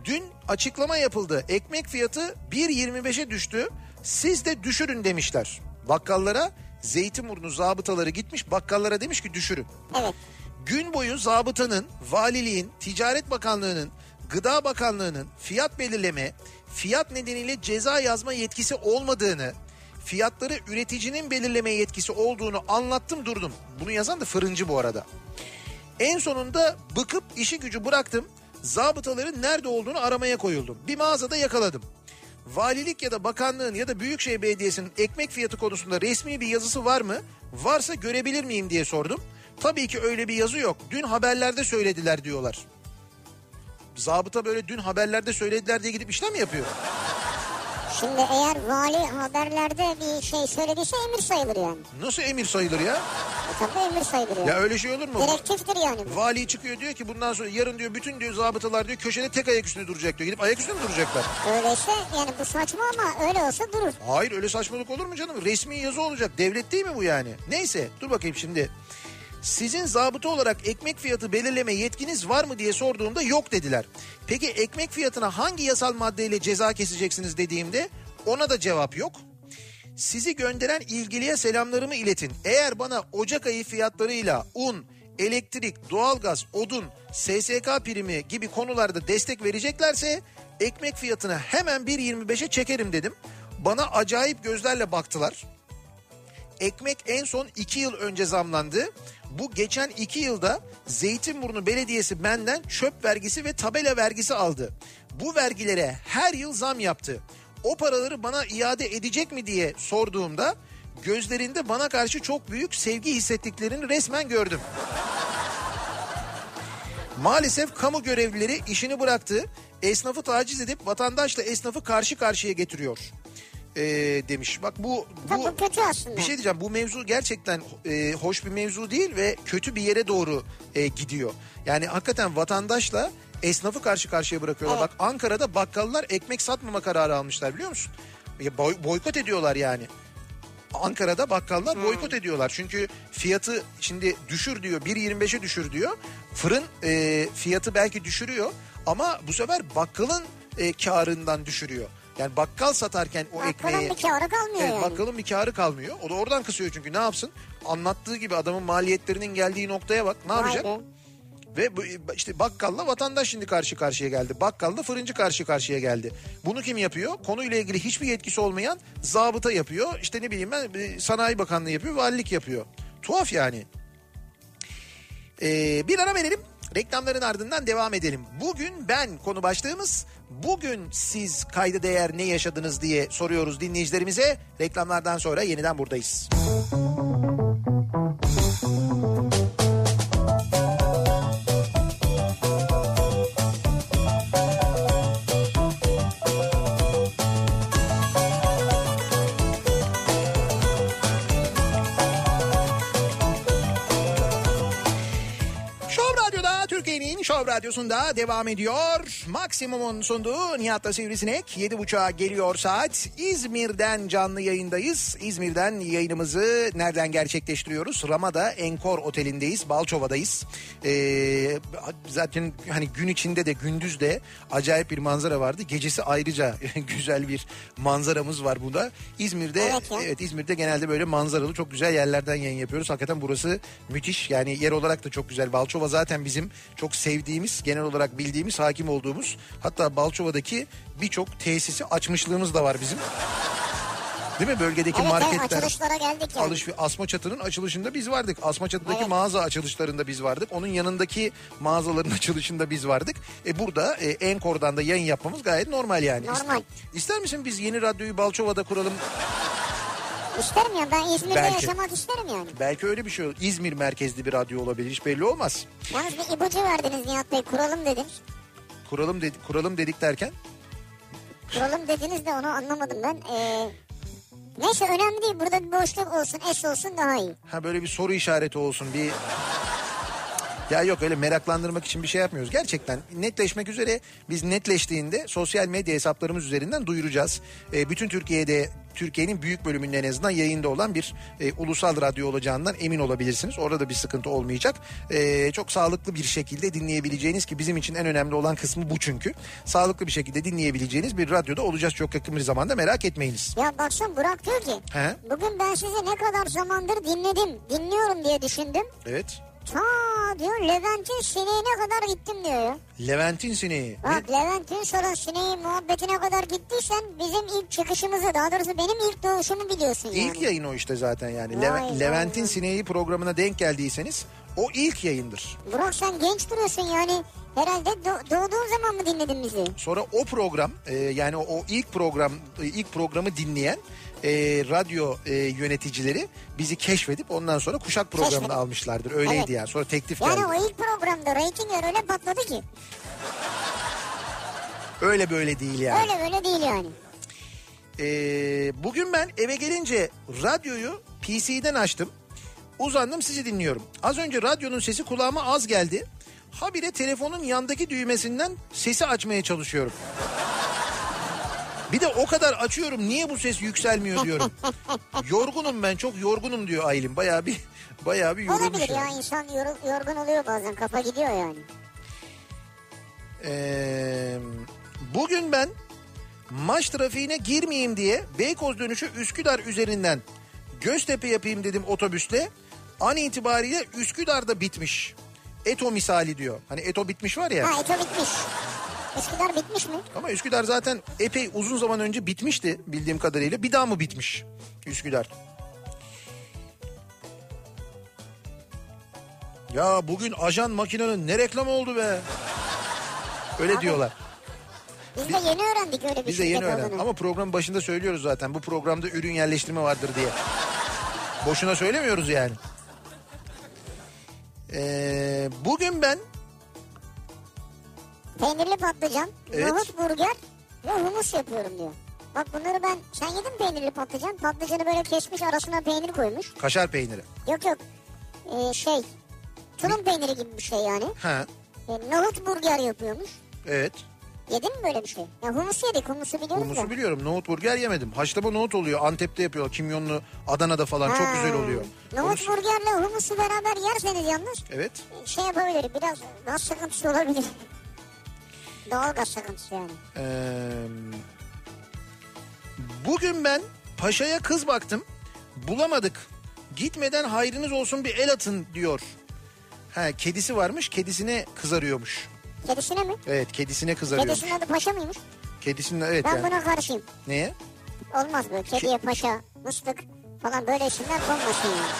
Dün açıklama yapıldı. Ekmek fiyatı 1.25'e düştü. Siz de düşürün demişler. Bakkallara Zeytinburnu zabıtaları gitmiş bakkallara demiş ki düşürün. Evet. Gün boyu zabıtanın, valiliğin, Ticaret Bakanlığı'nın, Gıda Bakanlığı'nın fiyat belirleme, fiyat nedeniyle ceza yazma yetkisi olmadığını, fiyatları üreticinin belirleme yetkisi olduğunu anlattım durdum. Bunu yazan da fırıncı bu arada. En sonunda bıkıp işi gücü bıraktım. Zabıtaların nerede olduğunu aramaya koyuldum. Bir mağazada yakaladım. Valilik ya da bakanlığın ya da Büyükşehir Belediyesi'nin ekmek fiyatı konusunda resmi bir yazısı var mı? Varsa görebilir miyim diye sordum. Tabii ki öyle bir yazı yok. Dün haberlerde söylediler diyorlar. Zabıta böyle dün haberlerde söylediler diye gidip işlem mi yapıyor? Şimdi eğer vali haberlerde bir şey söylediyse emir sayılır yani. Nasıl emir sayılır ya? E tabii emir sayılır yani. Ya öyle şey olur mu? Direktiftir yani bu. Vali çıkıyor diyor ki bundan sonra yarın diyor bütün diyor zabıtalar diyor köşede tek ayak üstünde duracak diyor. Gidip ayak üstünde mi duracaklar? Öyleyse yani bu saçma ama öyle olsa durur. Hayır öyle saçmalık olur mu canım? Resmi yazı olacak. Devlet değil mi bu yani? Neyse dur bakayım şimdi. Sizin zabıta olarak ekmek fiyatı belirleme yetkiniz var mı diye sorduğumda yok dediler. Peki ekmek fiyatına hangi yasal maddeyle ceza keseceksiniz dediğimde ona da cevap yok. Sizi gönderen ilgiliye selamlarımı iletin. Eğer bana Ocak ayı fiyatlarıyla un, elektrik, doğalgaz, odun, SSK primi gibi konularda destek vereceklerse ekmek fiyatını hemen 1.25'e çekerim dedim. Bana acayip gözlerle baktılar. Ekmek en son 2 yıl önce zamlandı. Bu geçen 2 yılda Zeytinburnu Belediyesi benden çöp vergisi ve tabela vergisi aldı. Bu vergilere her yıl zam yaptı. O paraları bana iade edecek mi diye sorduğumda gözlerinde bana karşı çok büyük sevgi hissettiklerini resmen gördüm. Maalesef kamu görevlileri işini bıraktı. Esnafı taciz edip vatandaşla esnafı karşı karşıya getiriyor. Ee, demiş. Bak bu bu bu kötü aslında. bir şey diyeceğim. Bu mevzu gerçekten e, hoş bir mevzu değil ve kötü bir yere doğru e, gidiyor. Yani hakikaten vatandaşla esnafı karşı karşıya bırakıyorlar. Evet. Bak Ankara'da bakkallar ekmek satmama kararı almışlar biliyor musun? Ya boy- boykot ediyorlar yani. Ankara'da bakkallar Hmm. boykot ediyorlar. Çünkü fiyatı şimdi düşür diyor 1.25'e düşür diyor. Fırın e, fiyatı belki düşürüyor ama bu sefer bakkalın e, karından düşürüyor. Yani bakkal satarken o Bakkalın ekmeği... bir kârı kalmıyor Evet, yani. bakkalın bir karı kalmıyor. O da oradan kısıyor çünkü ne yapsın? Anlattığı gibi adamın maliyetlerinin geldiği noktaya bak ne Vay yapacak? be. Ve bu, işte bakkalla vatandaş şimdi karşı karşıya geldi. Bakkalla fırıncı karşı karşıya geldi. Bunu kim yapıyor? Konuyla ilgili hiçbir yetkisi olmayan zabıta yapıyor. İşte ne bileyim ben sanayi bakanlığı yapıyor, valilik yapıyor. Tuhaf yani. Ee, bir ara verelim. Reklamların ardından devam edelim. Bugün ben konu başlığımız bugün siz kayda değer ne yaşadınız diye soruyoruz dinleyicilerimize. Reklamlardan sonra yeniden buradayız. Şov Şov Radyosu'nda devam ediyor. Maksimum'un sunduğu Nihat'la Sivrisinek 7.30'a geliyor saat. İzmir'den canlı yayındayız. İzmir'den yayınımızı nereden gerçekleştiriyoruz? Ramada Enkor Oteli'ndeyiz. Balçova'dayız. Ee, zaten hani gün içinde de gündüz de acayip bir manzara vardı. Gecesi ayrıca güzel bir manzaramız var burada. İzmir'de Evet ya. Evet İzmir'de genelde böyle manzaralı çok güzel yerlerden yayın yapıyoruz. Hakikaten burası müthiş. Yani yer olarak da çok güzel. Balçova zaten bizim çok sevdiğimiz, genel olarak bildiğimiz, hakim olduğumuz. Hatta Balçova'daki birçok tesisi açmışlığımız da var bizim. Değil mi? Bölgedeki Evet, evet marketler. açılışlara geldik yani. Alış Asma Çatı'nın açılışında biz vardık. Asma Çatı'daki Evet. mağaza açılışlarında biz vardık. Onun yanındaki mağazaların açılışında biz vardık. E burada e, Enkor'dan da yayın yapmamız gayet normal yani. Normal. İster misin biz yeni radyoyu Balçova'da kuralım? İsterim ya ben İzmir'de Belki. yaşamak isterim yani. Belki öyle bir şey olur. İzmir merkezli bir radyo olabilir. Hiç belli olmaz. Yalnız bir ipucu verdiniz Nihat Bey kuralım dediniz. Kuralım dedik, kuralım dedik derken Kuralım dediniz de onu anlamadım ben. Ee, neyse önemli değil burada bir boşluk olsun es olsun daha iyi. ha böyle bir soru işareti olsun bir ya yok öyle meraklandırmak için bir şey yapmıyoruz. Gerçekten netleşmek üzere biz netleştiğinde sosyal medya hesaplarımız üzerinden duyuracağız. Ee, bütün Türkiye'de Türkiye'nin büyük bölümünün en azından yayında olan bir e, ulusal radyo olacağından emin olabilirsiniz. Orada da bir sıkıntı olmayacak. Ee, çok sağlıklı bir şekilde dinleyebileceğiniz ki bizim için en önemli olan kısmı bu çünkü. Sağlıklı bir şekilde dinleyebileceğiniz bir radyoda olacağız çok yakın bir zamanda merak etmeyiniz. Ya baksana Burak diyor ki He? bugün ben sizi ne kadar zamandır dinledim dinliyorum diye düşündüm. Evet. Ta diyor Levent'in sineğine kadar gittim diyor ya. Levent'in sineği. Bak Levent Ünsal'ın sineği muhabbetine kadar gittiysen bizim ilk çıkışımızı daha doğrusu benim ilk doğuşumu biliyorsun yani. İlk yayın o işte zaten yani. Leve- Levent'in. Sineği programına denk geldiyseniz o ilk yayındır. Burak sen genç duruyorsun yani. Herhalde do- doğduğun zaman mı dinledin bizi? Sonra o program e, yani o, o ilk program e, ilk programı dinleyen e, radyo e, yöneticileri bizi keşfedip ondan sonra kuşak programını Keşfedip. almışlardır. Öyleydi Evet. yani. Sonra teklif Yani geldi. o ilk programda reytingler öyle patladı ki. Öyle böyle değil yani. Öyle böyle değil yani. Ee, bugün ben eve gelince radyoyu PC'den açtım. Uzandım sizi dinliyorum. Az önce radyonun sesi kulağıma az geldi. Habire telefonun yandaki düğmesinden sesi açmaya çalışıyorum. Bir de o kadar açıyorum niye bu ses yükselmiyor diyorum. yorgunum ben çok yorgunum diyor Aylin. Bayağı bir bayağı bir yorulmuş. Olabilir ya yani. insan yor- yorgun oluyor bazen kafa gidiyor yani. Ee, bugün ben maç trafiğine girmeyeyim diye Beykoz dönüşü Üsküdar üzerinden Göztepe yapayım dedim otobüsle. An itibariyle Üsküdar'da bitmiş. Eto misali diyor. Hani Eto bitmiş var ya. Ha Eto bitmiş. Üsküdar bitmiş mi? Ama Üsküdar zaten epey uzun zaman önce bitmişti bildiğim kadarıyla. Bir daha mı bitmiş Üsküdar? Ya bugün ajan makinenin ne reklamı oldu be? Öyle Abi, diyorlar. Biz de yeni öğrendik öyle bir Biz de yeni öğrendik. Ama programın başında söylüyoruz zaten. Bu programda ürün yerleştirme vardır diye. Boşuna söylemiyoruz yani. Ee, bugün ben Peynirli patlıcan, Evet. nohut burger ve humus yapıyorum diyor. Bak bunları ben, sen yedin mi peynirli patlıcan? Patlıcanı böyle kesmiş arasına peynir koymuş. kaşar peyniri. Yok yok Ee, şey tulum peyniri gibi bir şey yani. Ha, Ee, nohut burger yapıyormuş. evet. Yedin mi böyle bir şey? Ya humus yedik humusu biliyoruz Humusu da. biliyorum. Nohut burger yemedim. Haşlama nohut oluyor. Antep'te yapıyorlar. Kimyonlu Adana'da falan. Çok Ha. güzel oluyor. Nohut Humus- burgerle humusu beraber yerseniz yalnız Evet. şey yapabilir biraz gaz sıkıntısı olabilir. Doğal gaz sıkıntısı yani. Ee, bugün ben paşaya kız baktım. Bulamadık. Gitmeden hayrınız olsun bir el atın diyor. Ha, kedisi varmış. Kedisine kızarıyormuş. Kedisine mi? Evet kedisine kızarıyormuş. Kedisinin adı paşa mıymış? Kedisinin evet Ben yani. buna karşıyım. Neye? Olmaz böyle kediye paşa, mıstık falan böyle isimler konmasın yani.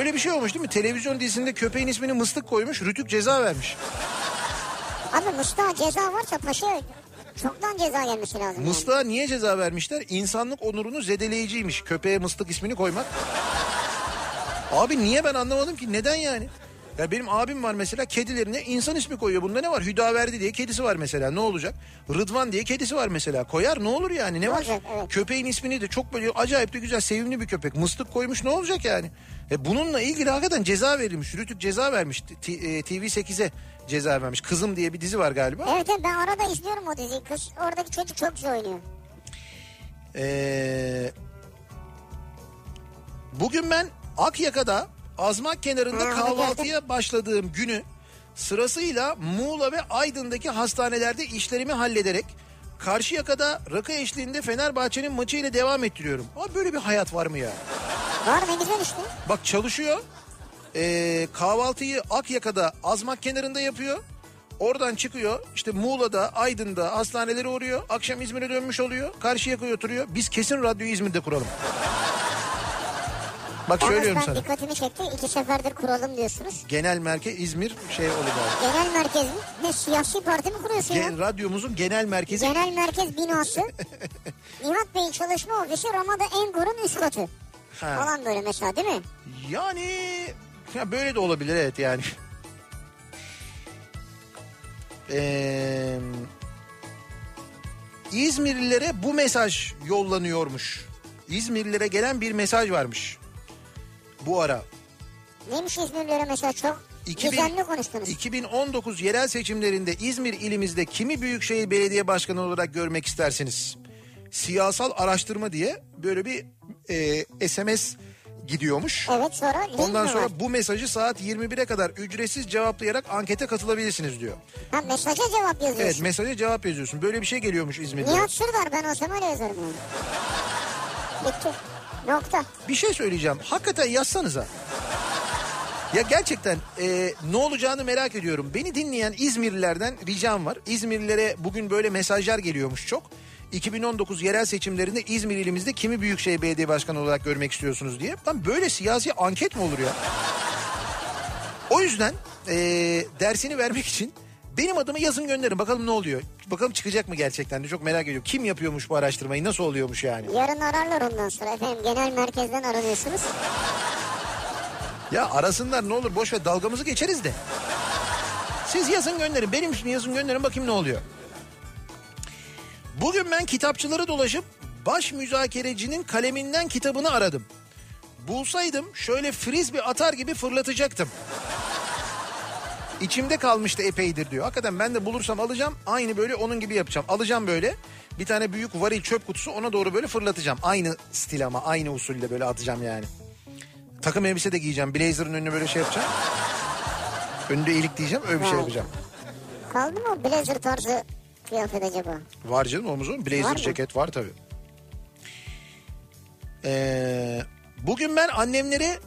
Öyle bir şey olmuş değil mi? Televizyon dizisinde köpeğin ismini mıstık koymuş. Rütük ceza vermiş. Abi mıstığa ceza varsa paşa çoktan ceza gelmesi lazım. yani. Mıstığa niye ceza vermişler? İnsanlık onurunu zedeleyiciymiş. Köpeğe mıstık ismini koymak. Abi niye ben anlamadım ki? Neden yani? Ya benim abim var mesela kedilerine insan ismi koyuyor. Bunda ne var? Hüdaverdi diye kedisi var mesela. Ne olacak? Rıdvan diye kedisi var mesela. Koyar ne olur yani? Ne var? Evet. Köpeğin ismini de çok böyle acayip de güzel sevimli bir köpek. Mıstık koymuş ne olacak yani? E bununla ilgili hakikaten ceza verilmiş. Rütük ceza vermiş. T- e, TV8'e ceza vermiş. Kızım diye bir dizi var galiba. Evet evet ben arada izliyorum o diziyi. Kız oradaki çocuk çok güzel oynuyor. Ee, bugün ben Akyaka'da Azmak kenarında kahvaltıya başladığım günü sırasıyla Muğla ve Aydın'daki hastanelerde işlerimi hallederek Karşıyaka'da rakı eşliğinde Fenerbahçe'nin maçı ile devam ettiriyorum. Abi böyle bir hayat var mı ya? Var ne güzel işte. Bak çalışıyor. Ee, kahvaltıyı Akyaka'da Azmak kenarında yapıyor. Oradan çıkıyor işte Muğla'da, Aydın'da hastanelere uğruyor. Akşam İzmir'e dönmüş oluyor. Karşıyaka'ya oturuyor. Biz kesin radyoyu İzmir'de kuralım. Bak Yalnız söylüyorum ben sana. dikkatimi çekti. İki seferdir kuralım diyorsunuz. Genel merkez İzmir şey abi. Genel merkez mi? Ne siyasi parti mi kuruyorsun ya? Gen- radyomuzun genel merkezi. Genel merkez binası. Nihat Bey'in çalışma ofisi Ramada Engur'un üst katı. Ha. Falan böyle mesela değil mi? Yani ya böyle de olabilir evet yani. Ee, İzmirlilere bu mesaj yollanıyormuş. İzmirlilere gelen bir mesaj varmış. Bu ara. Neymiş İzmirlilere mesela çok 2000 gizemli konuştunuz. 2019 yerel seçimlerinde İzmir ilimizde kimi Büyükşehir Belediye Başkanı olarak görmek istersiniz? Siyasal araştırma diye böyle bir e, SMS gidiyormuş. Evet sonra Ondan sonra var? bu mesajı saat 21'e kadar ücretsiz cevaplayarak ankete katılabilirsiniz diyor. Ha mesaja cevap yazıyorsun. Evet mesaja cevap yazıyorsun. Böyle bir şey geliyormuş İzmir'de. Nihat Sırdar ben olsam öyle yazarım yani. Bitti. Nokta. Bir şey söyleyeceğim. Hakikaten yazsanıza. Ya gerçekten e, ne olacağını merak ediyorum. Beni dinleyen İzmirlilerden ricam var. İzmirlilere bugün böyle mesajlar geliyormuş çok. 2019 yerel seçimlerinde İzmir ilimizde kimi Büyükşehir Belediye Başkanı olarak görmek istiyorsunuz diye. Lan böyle siyasi anket mi olur ya? O yüzden e, dersini vermek için benim adımı yazın gönderin. Bakalım ne oluyor. Bakalım çıkacak mı gerçekten de çok merak ediyorum. Kim yapıyormuş bu araştırmayı nasıl oluyormuş yani? Yarın ararlar ondan sonra efendim genel merkezden aranıyorsunuz. Ya arasınlar ne olur boş ver dalgamızı geçeriz de. Siz yazın gönderin. Benim için yazın gönderin bakayım ne oluyor. Bugün ben kitapçıları dolaşıp baş müzakerecinin kaleminden kitabını aradım. Bulsaydım şöyle frisbee atar gibi fırlatacaktım. İçimde kalmıştı epeydir diyor. Hakikaten ben de bulursam alacağım. Aynı böyle onun gibi yapacağım. Alacağım böyle. Bir tane büyük varil çöp kutusu ona doğru böyle fırlatacağım. Aynı stil ama aynı usulde böyle atacağım yani. Takım elbise de giyeceğim. Blazer'ın önüne böyle şey yapacağım. Önünde ilik diyeceğim öyle bir şey yapacağım. Kaldı mı blazer tarzı kıyafet acaba? Var canım omuzun. Blazer Var ceket var tabii. Ee, bugün ben annemlere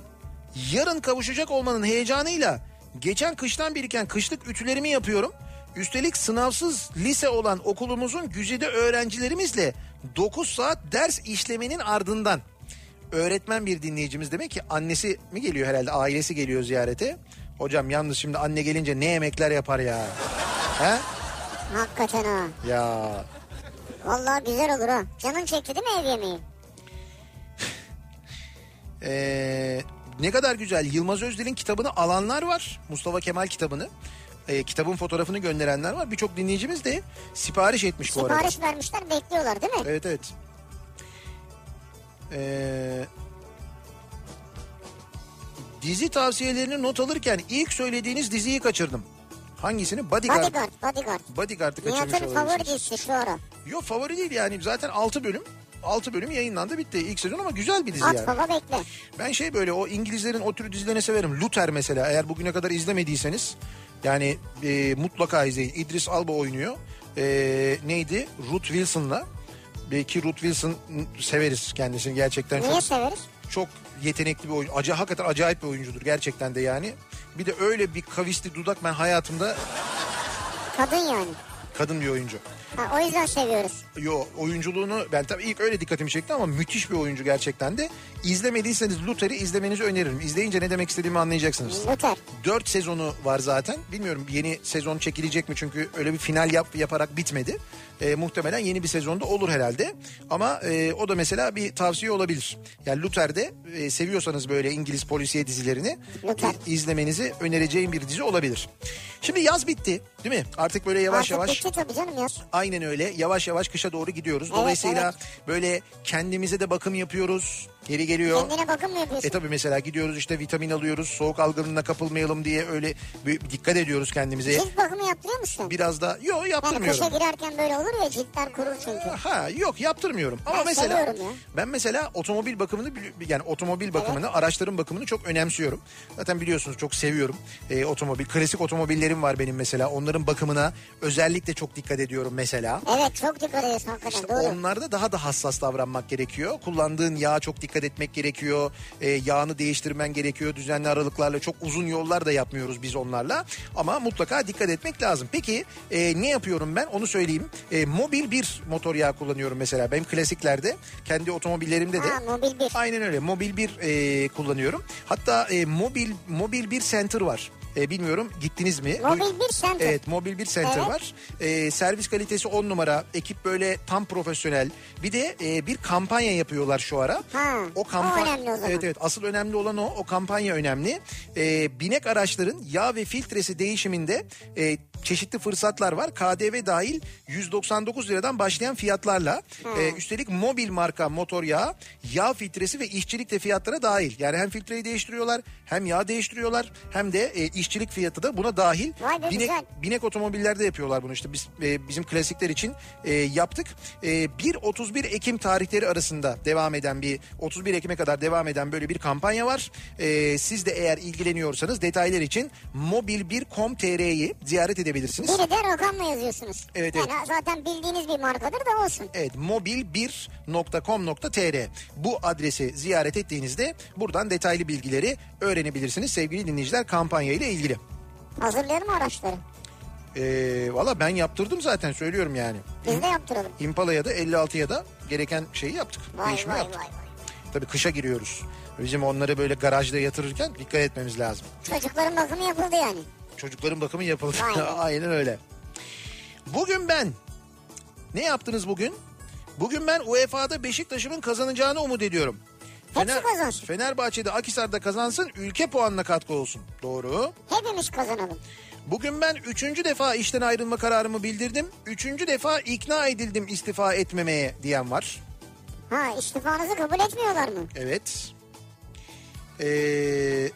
yarın kavuşacak olmanın heyecanıyla geçen kıştan biriken kışlık ütülerimi yapıyorum. Üstelik sınavsız lise olan okulumuzun güzide öğrencilerimizle 9 saat ders işlemenin ardından öğretmen bir dinleyicimiz demek ki annesi mi geliyor herhalde ailesi geliyor ziyarete. Hocam yalnız şimdi anne gelince ne yemekler yapar ya. He? Hakikaten ha. Ya Vallahi güzel olur ha. Canın çekti değil mi ev yemeği? Ee, ne kadar güzel. Yılmaz Özdil'in kitabını alanlar var. Mustafa Kemal kitabını. Ee, kitabın fotoğrafını gönderenler var. Birçok dinleyicimiz de sipariş etmiş bu arada. Sipariş vermişler bekliyorlar değil mi? Evet evet. Ee, dizi tavsiyelerini not alırken ilk söylediğiniz diziyi kaçırdım. Hangisini? Bodyguard. Bodyguard, Bodyguard. Bodyguard'ı kaçırmış Nihat'ın favori dizisi şu ara. Yok favori değil yani. Zaten 6 bölüm. 6 bölüm yayınlandı bitti ilk sezon ama güzel bir dizi At yani. baba bekle. Ben şey böyle o İngilizlerin o tür dizilerini severim. Luther mesela eğer bugüne kadar izlemediyseniz yani e, mutlaka izleyin. İdris Alba oynuyor. E, neydi? Ruth Wilson'la. Belki Ruth Wilson severiz kendisini gerçekten Niye çok severiz? çok yetenekli bir oyuncu. Acı hakikaten acayip bir oyuncudur gerçekten de yani. Bir de öyle bir kavisli dudak ben hayatımda Kadın yani. kadın bir oyuncu. Ha, o yüzden seviyoruz. Yo oyunculuğunu ben tabii ilk öyle dikkatimi çekti ama müthiş bir oyuncu gerçekten de. İzlemediyseniz Luther'i izlemenizi öneririm. İzleyince ne demek istediğimi anlayacaksınız. Luther. 4 sezonu var zaten. Bilmiyorum yeni sezon çekilecek mi çünkü öyle bir final yap, yaparak bitmedi. E, muhtemelen yeni bir sezonda olur herhalde. Ama e, o da mesela bir tavsiye olabilir. Yani Luther'de e, seviyorsanız böyle İngiliz polisiye dizilerini Luther. e, izlemenizi önereceğim bir dizi olabilir. Şimdi yaz bitti değil mi? Artık böyle yavaş Artık yavaş bitti tabii canım yaz. Aynen öyle. Yavaş yavaş kışa doğru gidiyoruz. Evet, Dolayısıyla böyle kendimize de bakım yapıyoruz. Geri geliyor. Kendine bakım mı yapıyorsun? E tabii mesela gidiyoruz işte vitamin alıyoruz. Soğuk algınlığına kapılmayalım diye öyle bir dikkat ediyoruz kendimize. Cilt bakımı yaptırıyor musun? Biraz da yok Yani yaptırmıyorum. kışa girerken böyle olur ya ciltler kurur çünkü. Ha yok yaptırmıyorum. Ama Ben mesela ya. ben mesela otomobil bakımını yani otomobil bakımını, araçların bakımını çok önemsiyorum. Zaten biliyorsunuz çok seviyorum. Ee, otomobil klasik otomobillerim var benim mesela. Onların bakımına özellikle çok dikkat ediyorum mesela. Evet çok dikkat ediyorsun hakikaten İşte doğru. onlarda daha da hassas davranmak gerekiyor. Kullandığın yağa çok dikkat etmek gerekiyor. Ee, yağını değiştirmen gerekiyor. Düzenli aralıklarla çok uzun yollar da yapmıyoruz biz onlarla. Ama mutlaka dikkat etmek lazım. Peki e, ne yapıyorum ben onu söyleyeyim. E, mobil bir motor yağı kullanıyorum mesela. Benim klasiklerde kendi otomobillerimde de. Ha mobil bir. Aynen öyle. Mobil bir e, kullanıyorum. Hatta e, mobil mobil bir center var. E, bilmiyorum gittiniz mi? Mobil bir center. Evet mobil bir center Evet. var. E, servis kalitesi 10 numara. Ekip böyle tam profesyonel. Bir de e, bir kampanya yapıyorlar şu ara. Ha, o önemli o zaman. Evet evet asıl önemli olan o. O kampanya önemli. E, binek araçların yağ ve filtresi değişiminde e, çeşitli fırsatlar var. KDV dahil 199 liradan başlayan fiyatlarla. E, üstelik mobil marka motor yağı, yağ filtresi ve işçilik de fiyatlara dahil. Yani hem filtreyi değiştiriyorlar hem yağ değiştiriyorlar hem de e, işçilik fiyatı da buna dahil. Vay be, binek, güzel. binek otomobillerde yapıyorlar bunu işte biz e, bizim klasikler için e, yaptık. E, 1-31 Ekim tarihleri arasında devam eden bir 31 Ekim'e kadar devam eden böyle bir kampanya var. E, siz de eğer ilgileniyorsanız detaylar için mobil1.com.tr'yi ziyaret edebilirsiniz. Biri de rakamla yazıyorsunuz. Evet, yani evet. zaten bildiğiniz bir markadır da olsun. Evet mobil1.com.tr bu adresi ziyaret ettiğinizde buradan detaylı bilgileri öğrenebilirsiniz sevgili dinleyiciler kampanya ile ilgili. Hazırlayalım araçları. E, Valla ben yaptırdım zaten söylüyorum yani. Biz de yaptıralım. Impala'ya da 56'ya da gereken şeyi yaptık. Vay Değişimi vay yaptık. vay vay. Tabii kışa giriyoruz. Bizim onları böyle garajda yatırırken dikkat etmemiz lazım. Çocukların bakımı yapıldı yani. Çocukların bakımı yapıldı. Be. Aynen öyle. Bugün ben ne yaptınız bugün? Bugün ben UEFA'da Beşiktaş'ımın kazanacağını umut ediyorum. Hepsi kazansın. Fenerbahçe'de Akisar'da kazansın ülke puanına katkı olsun. Doğru. Hepimiz kazanalım. Bugün ben üçüncü defa işten ayrılma kararımı bildirdim. Üçüncü defa ikna edildim istifa etmemeye diyen var. Ha istifanızı kabul etmiyorlar mı? Evet. Ee,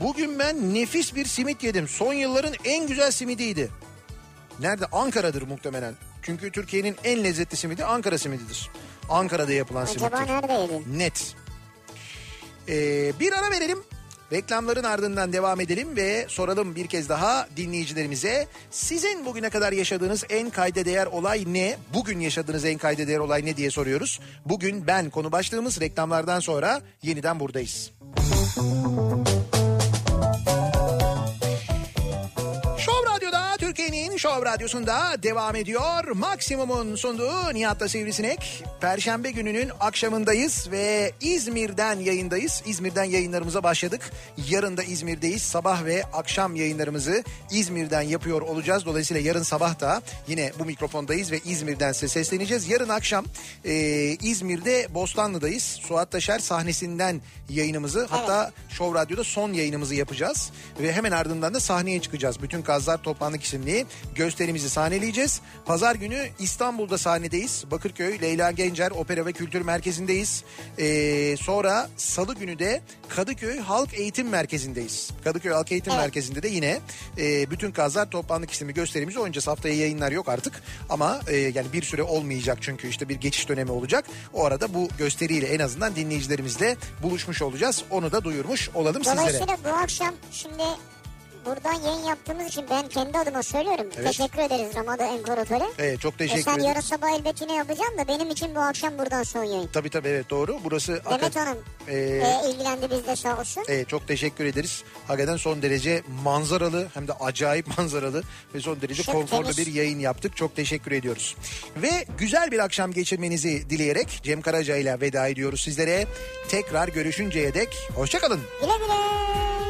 bugün ben nefis bir simit yedim. Son yılların en güzel simidiydi. Nerede? Ankara'dır muhtemelen. Çünkü Türkiye'nin en lezzetli simidi Ankara simididir. Ankara'da yapılan Acaba simittir. nerede yedin? Net. Ee, bir ara verelim. Reklamların ardından devam edelim ve soralım bir kez daha dinleyicilerimize. Sizin bugüne kadar yaşadığınız en kayda değer olay ne? Bugün yaşadığınız en kayda değer olay ne diye soruyoruz. Bugün ben konu başlığımız reklamlardan sonra yeniden buradayız. Şov Türkiye'nin Şov Radyosu'nda devam ediyor. Maksimum'un sunduğu Nihat'la Sivrisinek. Perşembe gününün akşamındayız ve İzmir'den yayındayız. İzmir'den yayınlarımıza başladık. Yarın da İzmir'deyiz. Sabah ve akşam yayınlarımızı İzmir'den yapıyor olacağız. Dolayısıyla yarın sabah da yine bu mikrofondayız ve İzmir'den size sesleneceğiz. Yarın akşam e, İzmir'de Bostanlı'dayız. Suat Taşer sahnesinden yayınımızı hatta Şov Radyo'da son yayınımızı yapacağız. Ve hemen ardından da sahneye çıkacağız. Bütün Kazlar Toplandık isimli gösterimizi sahneleyeceğiz. Pazar günü İstanbul'da sahnedeyiz. Bakırköy Leyla Gencer Opera ve Kültür Merkezi'ndeyiz. Ee, sonra Salı günü de Kadıköy Halk Eğitim Merkezi'ndeyiz. Kadıköy Halk Eğitim Merkezi'nde de yine e, Bütün Kazlar Toplandık isimli gösterimizi oynayacağız. Haftaya yayınlar yok artık ama e, yani bir süre olmayacak çünkü işte bir geçiş dönemi olacak. O arada bu gösteriyle en azından dinleyicilerimizle buluşmuş olacağız. Onu da duyurmuş olalım sizlere. Dolayısıyla bu akşam şimdi buradan yayın yaptığımız için ben kendi adıma söylüyorum. Evet. Teşekkür ederiz Ramada Enkor Otel'e. Evet, çok E teşekkür sen ederim. yarın sabah elbet yine yapacaksın da benim için bu akşam buradan son yayın. Tabii tabii evet doğru. Burası Demet hakikaten- Hanım Ee, e, ilgilendi bizde sağ olsun. Evet, çok teşekkür ederiz. Hakikaten son derece manzaralı hem de acayip manzaralı ve son derece Şık, konforlu temiz. bir yayın yaptık. Çok teşekkür ediyoruz. Ve güzel bir akşam geçirmenizi dileyerek Cem Karaca ile veda ediyoruz sizlere. Tekrar görüşünceye dek hoşçakalın. Güle güle.